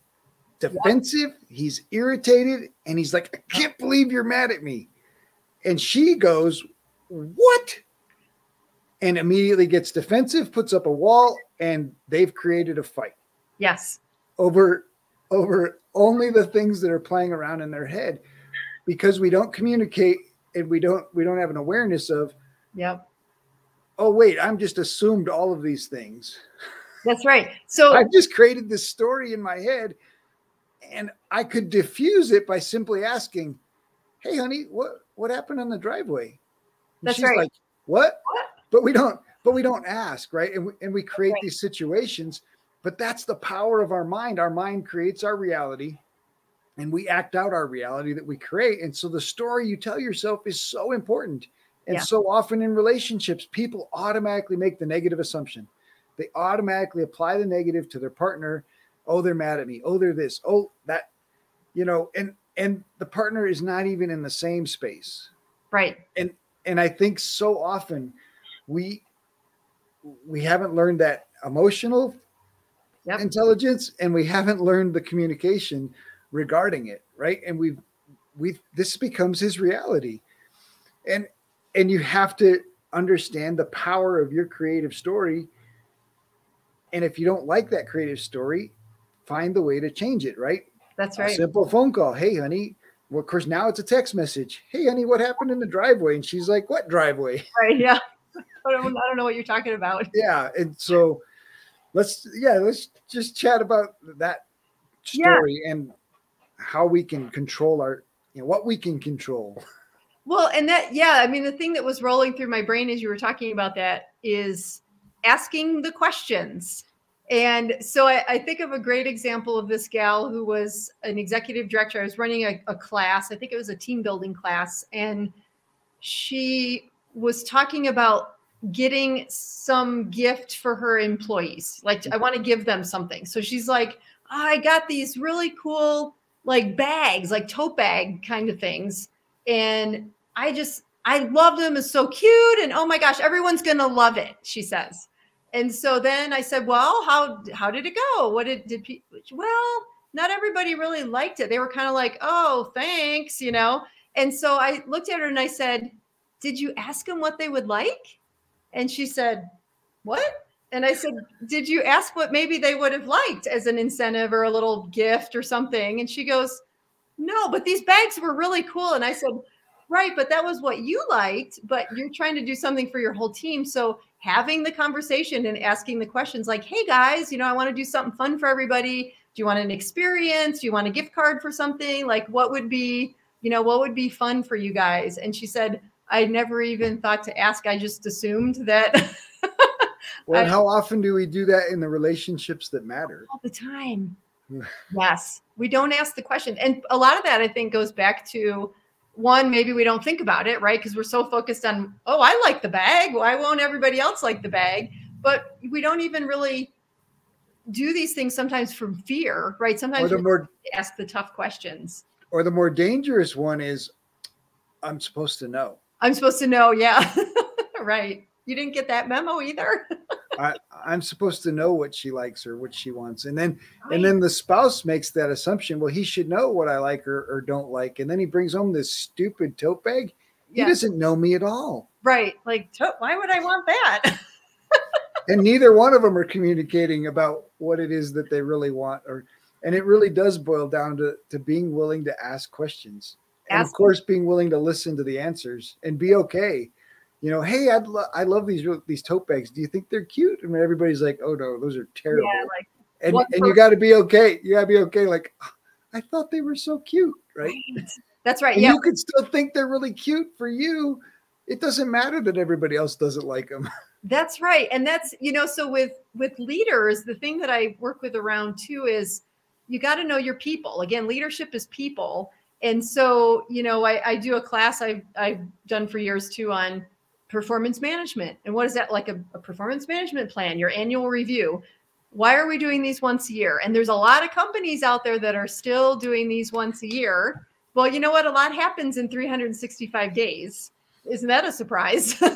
defensive, he's irritated, and he's like, I can't believe you're mad at me. And she goes, What? And immediately gets defensive, puts up a wall, and they've created a fight. Yes. Over over only the things that are playing around in their head. Because we don't communicate and we don't we don't have an awareness of yep. oh wait i'm just assumed all of these things. That's right. So i've just created this story in my head and i could diffuse it by simply asking hey honey what what happened on the driveway? And That's she's right. like what? What? But we don't but we don't ask right? And we, and we create Right. these situations but that's the power of our mind. Our mind creates our reality and we act out our reality that we create. And so the story you tell yourself is so important. And Yeah. so often in relationships people automatically make the negative assumption. They automatically apply the negative to their partner. Oh they're mad at me. Oh they're this. Oh that you know and and the partner is not even in the same space. Right. And and I think so often we we haven't learned that emotional Yep. intelligence and we haven't learned the communication regarding it right and we've we've this becomes his reality and and you have to understand the power of your creative story and if you don't like that creative story find the way to change it right that's a right simple phone call. Hey, honey. Well, of course, now it's a text message. Hey, honey, what happened in the driveway? And she's like, What driveway? right yeah don't, I don't know what you're talking about Yeah. And so let's, yeah, let's just chat about that Yeah. story and how we can control our, you know, what we can control. Well, and that, yeah, I mean, the thing that was rolling through my brain as you were talking about that is asking the questions. And so I, I think of a great example of this gal who was an executive director. I was running a, a class, I think it was a team building class, and she was talking about getting some gift for her employees. Like, I want to give them something. So she's like, ah, I got these really cool, like bags, like tote bag kind of things and I just I loved them. It's so cute. And oh my gosh, everyone's going to love it, she says. And so then I said, well, how, how did it go? What did, did people, well, not everybody really liked it. They were kind of like, oh, thanks, you know? And so I looked at her and I said, did you ask them what they would like? And she said, what? And I said, did you ask what maybe they would have liked as an incentive or a little gift or something? And she goes, no, but these bags were really cool. And I said, right, but that was what you liked, but you're trying to do something for your whole team. So having the conversation and asking the questions like, hey guys, you know, I want to do something fun for everybody. Do you want an experience? Do you want a gift card for something? Like what would be, you know, what would be fun for you guys? And she said, I never even thought to ask. I just assumed that. well, I, how often do we do that in the relationships that matter? All the time. Hmm. yes. We don't ask the question. And a lot of that, I think, goes back to one, maybe we don't think about it, right? Because we're so focused on, oh, I like the bag. Why won't everybody else like the bag? But we don't even really do these things sometimes from fear, right? Sometimes we more, ask the tough questions. Or the more dangerous one is, I'm supposed to know. I'm supposed to know. Yeah. right. You didn't get that memo either. I, I'm supposed to know what she likes or what she wants. And then right. and then the spouse makes that assumption. Well, he should know what I like or, or don't like. And then he brings home this stupid tote bag. He yeah. doesn't know me at all. Right. Like, why would I want that? and neither one of them are communicating about what it is that they really want or and it really does boil down to, to being willing to ask questions and of course being willing to listen to the answers and be okay. You know hey I'd lo- i love these these tote bags. Do you think they're cute? And everybody's like oh no those are terrible. yeah, like, and, and you got to be okay you got to be okay like i thought they were so cute right, right. that's right and yeah. you could still think they're really cute for you. It doesn't matter that everybody else doesn't like them that's right and that's you know so with with leaders the thing that i work with around too is you got to know your people. Again leadership is people and so you know I, I, do a class I've, I've done for years too on performance management. And what is that like a, a, performance management plan your annual review? Why are we doing these once a year? And there's a lot of companies out there that are still doing these once a year. Well you know what? A lot happens in 365 days. Isn't that a surprise?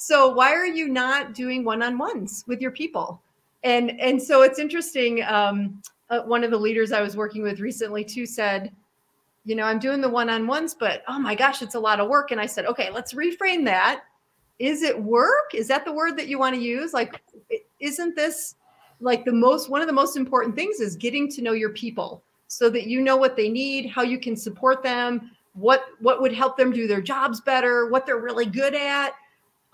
So why are you not doing one-on-ones with your people? And and so it's interesting um, uh, one of the leaders i was working with recently too said you know, I'm doing the one on ones, but oh my gosh, it's a lot of work. And I said, okay, let's reframe that. Is it work? Is that the word that you want to use? Like, isn't this like the most, one of the most important things is getting to know your people so that you know what they need, how you can support them, what, what would help them do their jobs better, what they're really good at,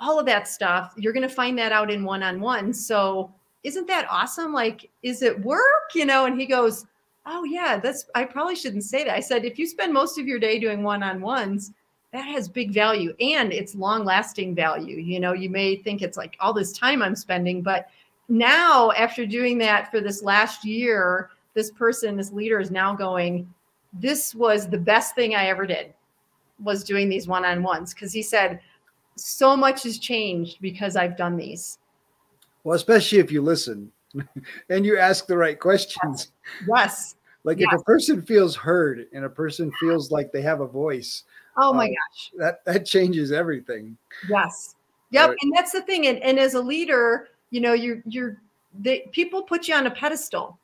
all of that stuff. You're going to find that out in one on one. So, isn't that awesome? Like, is it work? You know, and he goes, oh yeah that's i probably shouldn't say that i said if you spend most of your day doing one-on-ones that has big value and it's long lasting value you know you may think it's like all this time i'm spending but now after doing that for this last year this person this leader is now going this was the best thing i ever did was doing these one-on-ones because he said so much has changed because i've done these well especially if you listen and you ask the right questions. Yes. Like yes. if a person feels heard and a person feels like they have a voice. Oh my uh, gosh. That that changes everything. Yes. Yep. Right. And that's the thing. And, and as a leader, you know, you're you're they people put you on a pedestal.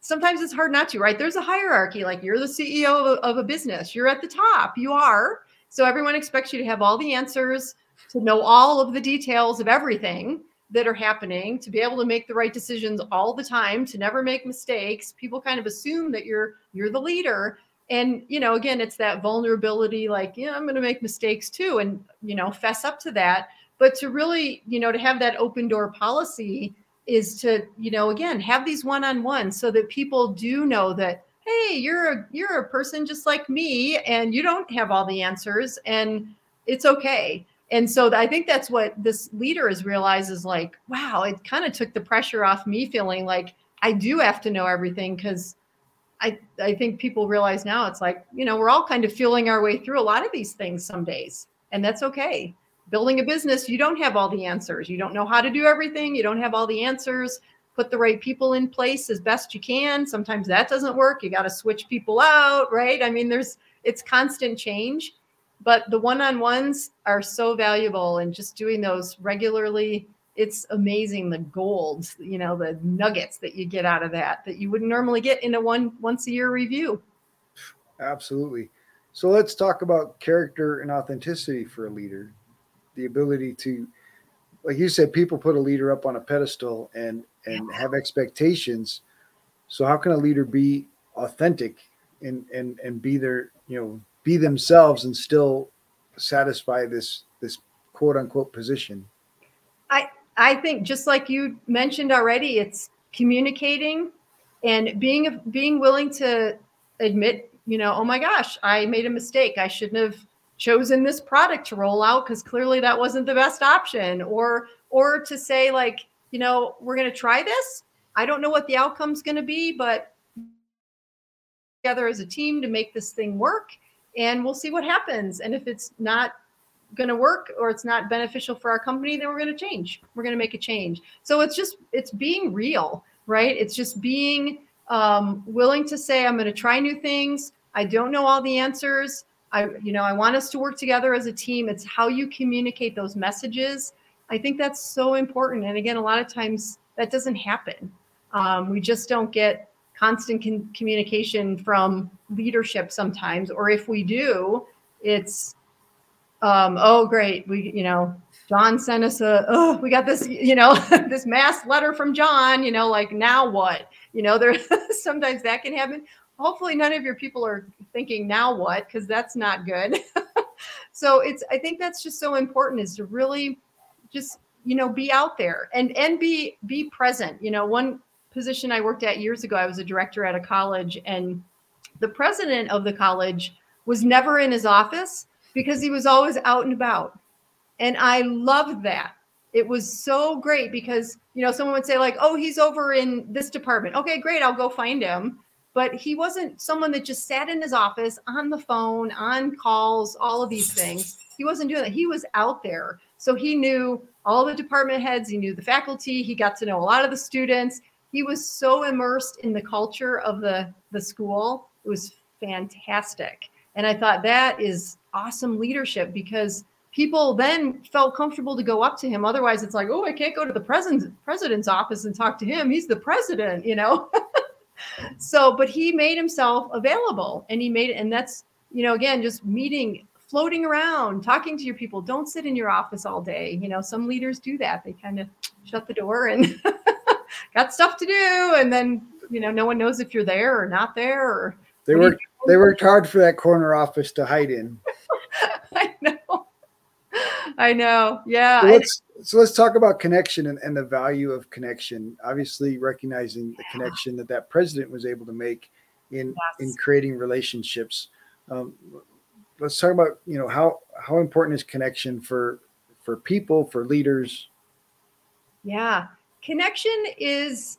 Sometimes it's hard not to, right? There's a hierarchy. Like you're the CEO of a, of a business. You're at the top. You are. So everyone expects you to have all the answers, to know all of the details of everything that are happening to be able to make the right decisions all the time to never make mistakes. People kind of assume that you're you're the leader. And you know again it's that vulnerability like yeah i'm going to make mistakes too and you know fess up to that. But to really you know to have that open door policy is to you know again have these one-on-ones so that people do know that hey you're a you're a person just like me and you don't have all the answers and it's okay and so I think that's what this leader has realized is like, wow, it kind of took the pressure off me feeling like I do have to know everything because I, I think people realize now it's like, you know, we're all kind of feeling our way through a lot of these things some days, and that's okay. Building a business, you don't have all the answers. You don't know how to do everything. You don't have all the answers. Put the right people in place as best you can. Sometimes that doesn't work. You got to switch people out, right? I mean, there's it's constant change but the one-on-ones are so valuable and just doing those regularly it's amazing the gold you know the nuggets that you get out of that that you wouldn't normally get in a one once a year review. Absolutely. So let's talk about character and authenticity for a leader. The ability to like you said people put a leader up on a pedestal and and yeah. have expectations. So how can a leader be authentic and and and be their you know be themselves and still satisfy this this quote unquote position? I i think just like you mentioned already it's communicating and being being willing to admit you know oh my gosh i made a mistake. I shouldn't have chosen this product to roll out because clearly that wasn't the best option. Or or to say like you know we're going to try this. I don't know what the outcome's going to be but together as a team to make this thing work and we'll see what happens. And if it's not going to work or it's not beneficial for our company, then we're going to change. We're going to make a change. So it's just, it's being real, right? It's just being um, willing to say, I'm going to try new things. I don't know all the answers. I, you know, I want us to work together as a team. It's how you communicate those messages. I think that's so important. And again, a lot of times that doesn't happen. Um, we just don't get constant con- communication from leadership sometimes or if we do it's um, oh great we you know john sent us a oh we got this you know this mass letter from john you know like now what? You know there sometimes that can happen. Hopefully none of your people are thinking now what? Because that's not good. So it's i think that's just so important is to really just you know be out there and and be be present. You know one position I worked at years ago, I was a director at a college, and the president of the college was never in his office because he was always out and about. And I loved that. It was so great because, you know, someone would say, like, oh, he's over in this department. Okay, great. I'll go find him. But he wasn't someone that just sat in his office on the phone, on calls, all of these things. He wasn't doing that. He was out there. So he knew all the department heads, he knew the faculty, he got to know a lot of the students he was so immersed in the culture of the the school. It was fantastic. And i thought that is awesome leadership because people then felt comfortable to go up to him. Otherwise it's like oh i can't go to the president's president's office and talk to him. He's the president you know? So but he made himself available and he made it and that's you know again just meeting floating around talking to your people. Don't sit in your office all day you know? Some leaders do that. They kind of shut the door and got stuff to do, and then you know no one knows if you're there or not there. Or they worked they worked hard for that corner office to hide in. I know. I know. Yeah. So let's, so let's talk about connection and, and the value of connection. Obviously, recognizing the connection that that president was able to make in yes. in creating relationships. Um, let's talk about you know how how important is connection for for people for leaders. Yeah, connection is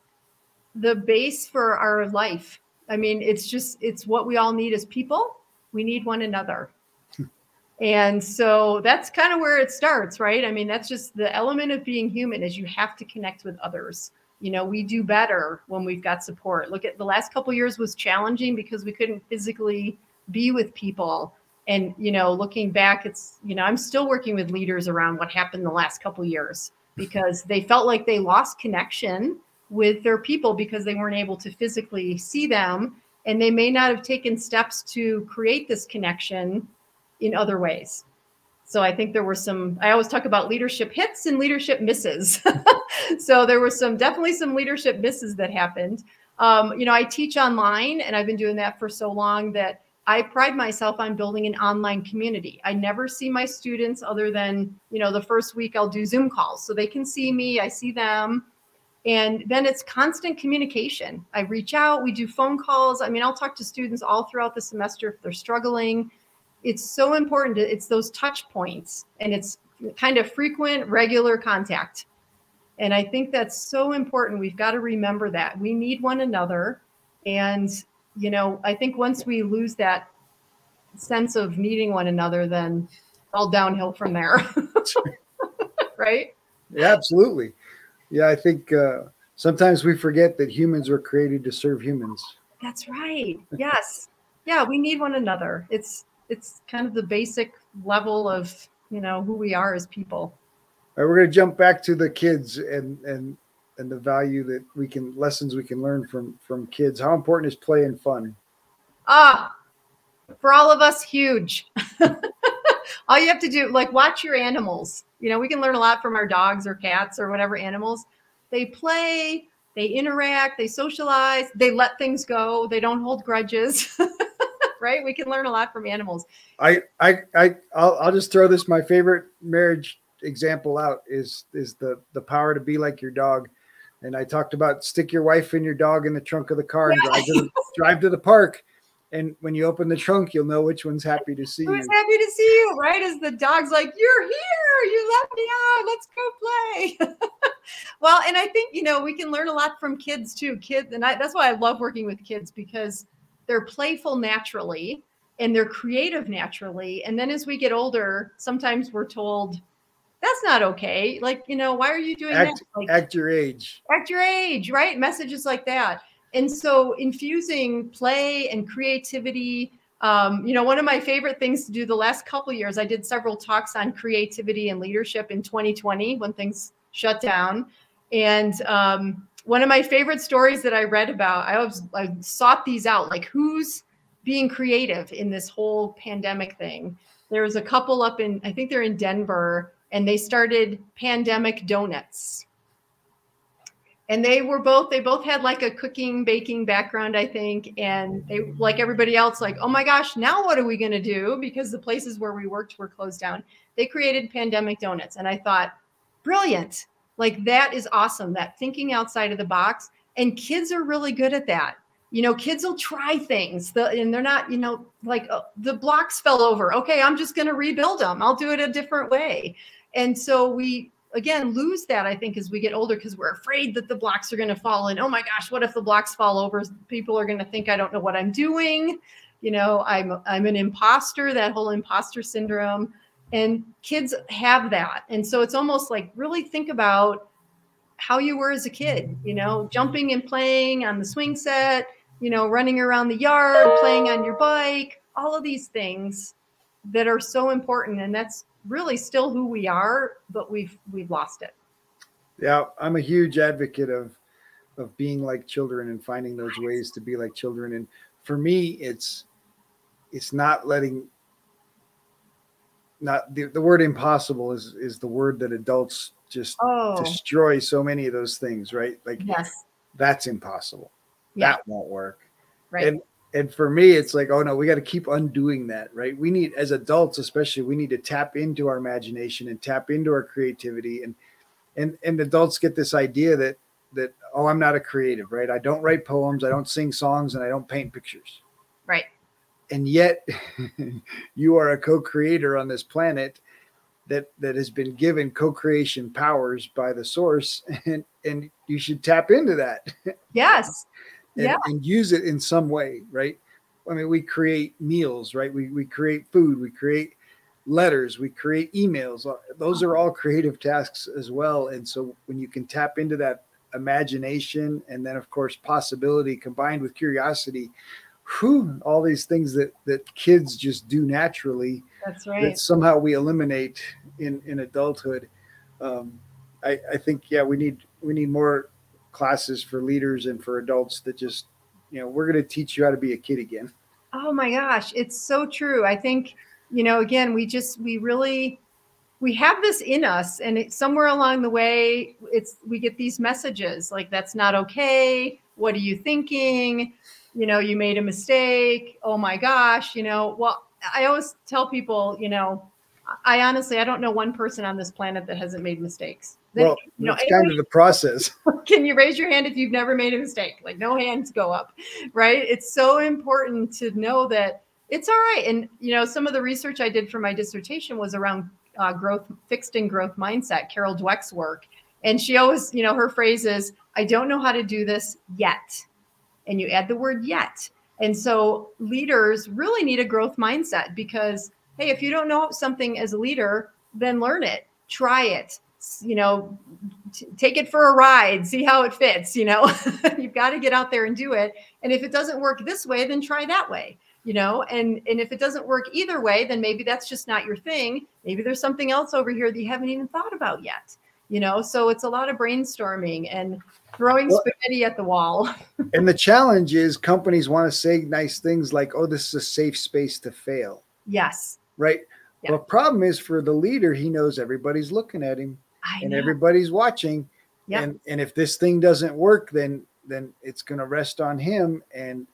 the base for our life. I mean, it's just it's what we all need as people. We need one another. and so that's kind of where it starts, right? I mean, that's just the element of being human is you have to connect with others. You know, we do better when we've got support. Look at the last couple years was challenging because we couldn't physically be with people and you know looking back it's you know i'm still working with leaders around what happened the last couple years because they felt like they lost connection with their people because they weren't able to physically see them. And they may not have taken steps to create this connection in other ways. So i think there were some i always talk about leadership hits and leadership misses. So there were some definitely some leadership misses that happened. Um, you know i teach online and i've been doing that for so long that I pride myself on building an online community. I never see my students other than, you know, the first week I'll do Zoom calls so they can see me, I see them. And then it's constant communication. I reach out, we do phone calls. I mean, I'll talk to students all throughout the semester if they're struggling. It's so important. It's those touch points and it's kind of frequent, regular contact. And I think that's so important. We've got to remember that we need one another. And you know, I think once we lose that sense of needing one another, then all downhill from there. right? Yeah, absolutely. Yeah, I think uh, sometimes we forget that humans were created to serve humans. That's right. Yes. yeah, we need one another. It's it's kind of the basic level of you know who we are as people. All right, we're going to jump back to the kids and and and the value that we can lessons we can learn from from kids. How important is play and fun? Ah, for all of us, huge. all you have to do, like, watch your animals. You know, we can learn a lot from our dogs or cats or whatever animals. They play, they interact, they socialize, they let things go, they don't hold grudges. right? We can learn a lot from animals. I I I I'll, I'll just throw this my favorite marriage example out is is the the power to be like your dog. And I talked about stick your wife and your dog in the trunk of the car and drive to the, drive to the park. And when you open the trunk, you'll know which one's happy to see Who's you. happy to see you, right? As the dog's like, You're here, you let me out, let's go play. well, and I think, you know, we can learn a lot from kids too. Kids, and I, that's why I love working with kids because they're playful naturally and they're creative naturally. And then as we get older, sometimes we're told, that's not okay. Like, you know, why are you doing Act, that? Like, act your age. act your age, right? Messages like that. And so infusing play and creativity. Um, you know, one of my favorite things to do the last couple years, I did several talks on creativity and leadership in 2020 when things shut down. And um, one of my favorite stories that I read about, I was I sought these out, like who's being creative in this whole pandemic thing. There was a couple up in, I think they're in Denver, and they started pandemic donuts. And they were both they both had like a cooking baking background i think and they like everybody else like oh my gosh now what are we going to do? Because the places where we worked were closed down. They created pandemic donuts and i thought brilliant. Like that is awesome that thinking outside of the box. And kids are really good at that. You know kids will try things the, and they're not you know like oh, the blocks fell over. Okay i'm just going to rebuild them i'll do it a different way and so we again lose that i think as we get older because we're afraid that the blocks are going to fall and oh my gosh what if the blocks fall over? People are going to think i don't know what i'm doing. You know i'm i'm an imposter that whole imposter syndrome. And kids have that. And so it's almost like really think about how you were as a kid you know jumping and playing on the swing set you know running around the yard playing on your bike all of these things that are so important. And that's really still who we are, but we've we've lost it. Yeah, I'm a huge advocate of of being like children and finding those ways to be like children. And for me, it's it's not letting not the, the word impossible is is the word that adults just Oh, destroy so many of those things, right? Like yes, that's impossible. yeah, That won't work. right. And and for me, it's like, oh no, we got to keep undoing that, right? We need, as adults, especially, we need to tap into our imagination and tap into our creativity. And and and adults get this idea that that oh, I'm not a creative, right? I don't write poems, I don't sing songs, and I don't paint pictures. right. And yet, you are a co-creator on this planet that that has been given co-creation powers by the source, and and you should tap into that Yes, and, Yeah. and use it in some way, right? I mean, we create meals, right? We, we create food, we create letters, we create emails. Uh, Those are all creative tasks as well. And so when you can tap into that imagination and then, of course, possibility combined with curiosity, whew, all these things that, that kids just do naturally that's that right. somehow we eliminate in, in adulthood. Um, I, I think, yeah, we need, we need more classes for leaders and for adults that just you know we're going to teach you how to be a kid again Oh my gosh, it's so true. I think, you know, again, we just we really we have this in us and it's somewhere along the way it's we get these messages like that's not okay. What are you thinking? You know, you made a mistake. Oh my gosh, you know. Well, I always tell people, you know, I honestly I don't know one person on this planet that hasn't made mistakes. That- well you know, that's kind of the process can you raise your hand if you've never made a mistake? Like no hands go up, right? It's so important to know that it's all right. And you know, some of the research I did for my dissertation was around uh, growth, fixed and growth mindset. Carol Dweck's work, and she always, you know, her phrase is, "I don't know how to do this yet," and you add the word "yet." And so leaders really need a growth mindset because hey, if you don't know something as a leader, then learn it, try it, you know, t- take it for a ride, see how it fits. You know, you've got to get out there and do it. And if it doesn't work this way, then try that way. you know and and if it doesn't work either way then maybe that's just not your thing maybe there's something else over here that you haven't even thought about yet you know so it's a lot of brainstorming and throwing well, spaghetti at the wall and the challenge is companies want to say nice things like oh this is a safe space to fail yes right yeah. well problem is for the leader he knows everybody's looking at him and everybody's watching yep. and and if this thing doesn't work then then it's going to rest on him and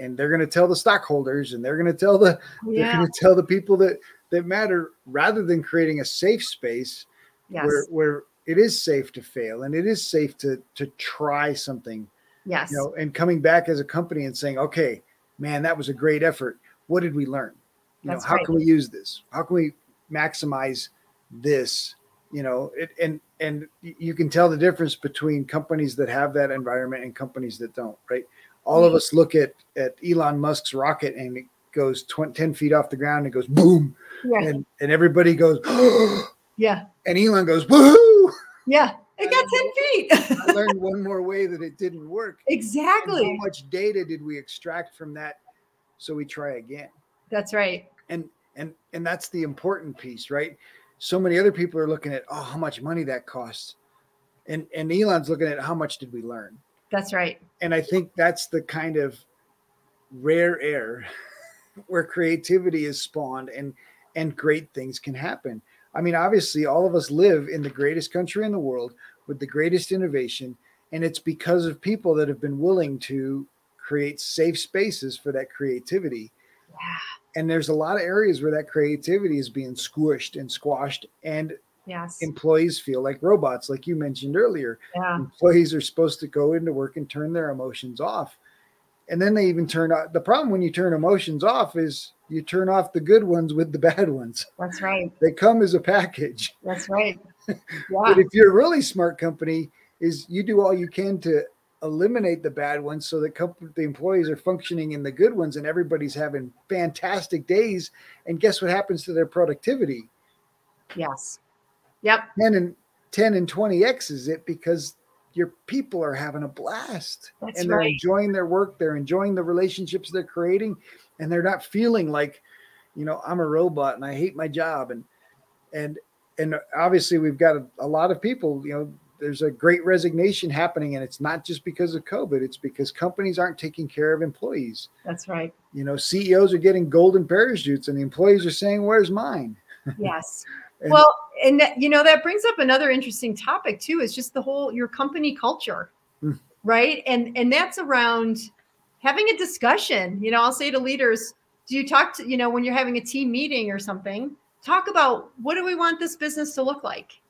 and they're going to tell the stockholders and they're going to tell the oh, yeah. they're going to tell the people that that matter rather than creating a safe space yes. where where it is safe to fail and it is safe to to try something yes you know and coming back as a company and saying okay man that was a great effort what did we learn you That's know how right. can we use this how can we maximize this you know it and and you can tell the difference between companies that have that environment and companies that don't right? All mm-hmm. of us look at at elon musk's rocket and it goes 20, 10 feet off the ground and goes boom. Yeah. and and everybody goes yeah. and elon goes woohoo! Yeah. It got 10 feet. I learned one more way that it didn't work. Exactly. and how much data did we extract from that so we try again? That's right. And and and that's the important piece right so many other people are looking at oh how much money that costs. And and elon's looking at how much did we learn? That's right. And i think that's the kind of rare air where creativity is spawned and and great things can happen. I mean obviously all of us live in the greatest country in the world with the greatest innovation and it's because of people that have been willing to create safe spaces for that creativity. Yeah and there's a lot of areas where that creativity is being squished and squashed and yes. employees feel like robots like you mentioned earlier. Yeah. employees are supposed to go into work and turn their emotions off. And then they even turn off the problem when you turn emotions off is you turn off the good ones with the bad ones. That's right. They come as a package. That's right. Yeah. but if you're a really smart company is you do all you can to eliminate the bad ones so that the employees are functioning in the good ones and everybody's having fantastic days. And guess what happens to their productivity? Yes. Yep. 10 and 10 and 20x is it because your people are having a blast. That's and they're right. enjoying their work they're enjoying the relationships they're creating and they're not feeling like you know i'm a robot and i hate my job. And and and obviously we've got a, a lot of people you know there's a great resignation happening and it's not just because of covid it's because companies aren't taking care of employees. That's right. You know ceos are getting golden parachutes and the employees are saying where's mine? Yes. And, well and that, you know that brings up another interesting topic too is just the whole your company culture mm. right? And and that's around having a discussion. You know i'll say to leaders do you talk to you know when you're having a team meeting or something talk about what do we want this business to look like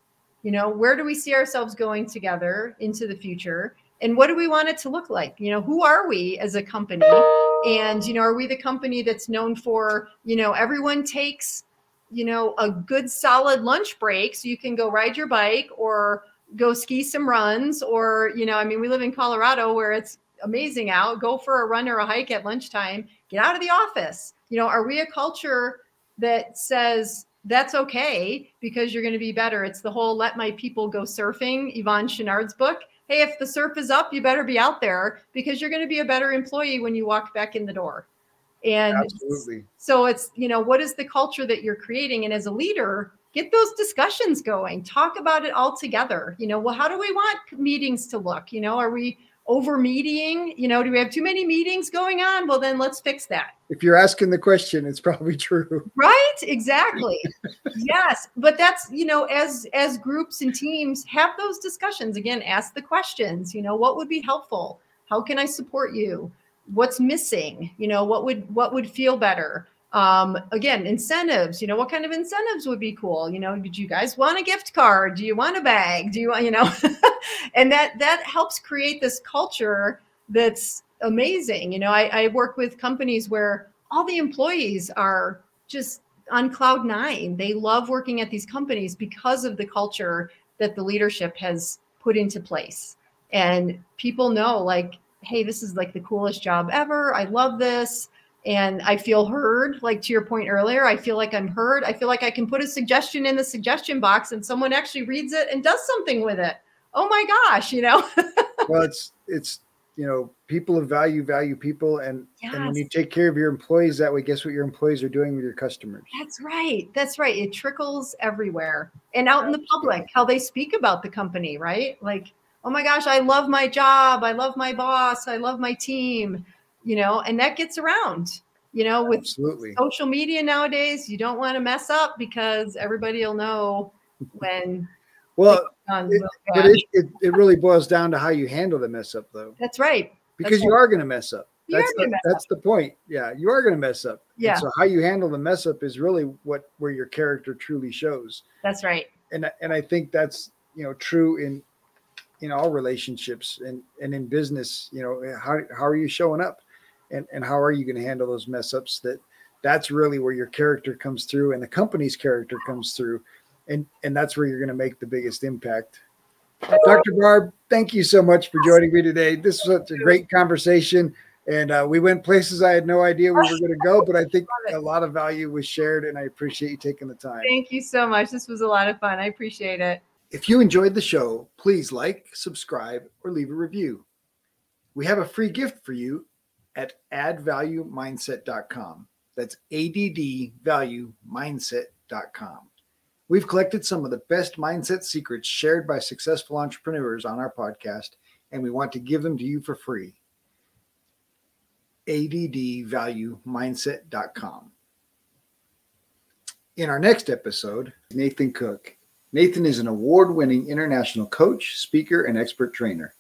you know where do we see ourselves going together into the future? And what do we want it to look like? You know who are we as a company? And you know are we the company that's known for you know everyone takes you know a good solid lunch break so you can go ride your bike or go ski some runs or you know i mean we live in colorado where it's amazing out. Go for a run or a hike at lunchtime. Get out of the office. You know are we a culture that says that's okay because you're going to be better. It's the whole let my people go surfing, Yvon Chouinard's book. Hey, if the surf is up, you better be out there because you're going to be a better employee when you walk back in the door. And Absolutely. so it's, you know, what is the culture that you're creating? And as a leader, get those discussions going. Talk about it all together. You know, well, how do we want meetings to look? You know, are we over meeting? You know, do we have too many meetings going on? Well, then let's fix that. If you're asking the question, it's probably true. Right? Exactly. yes, but that's, you know, as as groups and teams have those discussions, again, ask the questions, you know, what would be helpful? How can I support you? What's missing? You know, what would what would feel better? Um, again incentives you know what kind of incentives would be cool? You know did you guys want a gift card? Do you want a bag? Do you want you know? And that that helps create this culture that's amazing. You know I, I work with companies where all the employees are just on cloud nine. They love working at these companies because of the culture that the leadership has put into place. And people know like hey this is like the coolest job ever. I love this and I feel heard. Like to your point earlier, I feel like I'm heard. I feel like I can put a suggestion in the suggestion box and someone actually reads it and does something with it. Oh my gosh, you know. well, it's it's you know, people of value value people, and yes. and when you take care of your employees that way, guess what your employees are doing with your customers? That's right. That's right. It trickles everywhere and out in the public, how they speak about the company, right? Like, oh my gosh, I love my job, I love my boss, I love my team, you know, and that gets around. You know, with Absolutely. social media nowadays, you don't want to mess up because everybody will know when Well, it, but it, it, it really boils down to how you handle the mess up, though, That's right. because you right. are going to mess up. You That's the, that's the point. Yeah, you are going to mess up. And Yeah. so how you handle the mess up is really what where your character truly shows. That's right. And I- and I think that's you know true in in all relationships and and in business. You know how how are you showing up, and and how are you going to handle those mess ups? That that's really where your character comes through, and the company's character comes through, and and that's where you're going to make the biggest impact. Dr. Barb, thank you so much for joining me today. This was such a great conversation. And uh, we went places I had no idea we were going to go, but I think a lot of value was shared, and I appreciate you taking the time. Thank you so much. This was a lot of fun. I appreciate it. If you enjoyed the show, please like, subscribe, or leave a review. We have a free gift for you at addvaluemindset.com. That's addvaluemindset.com. We've collected some of the best mindset secrets shared by successful entrepreneurs on our podcast, and we want to give them to you for free. addvaluemindset.com. In our next episode, Nathan Cook. Nathan is an award winning international coach, speaker, and expert trainer.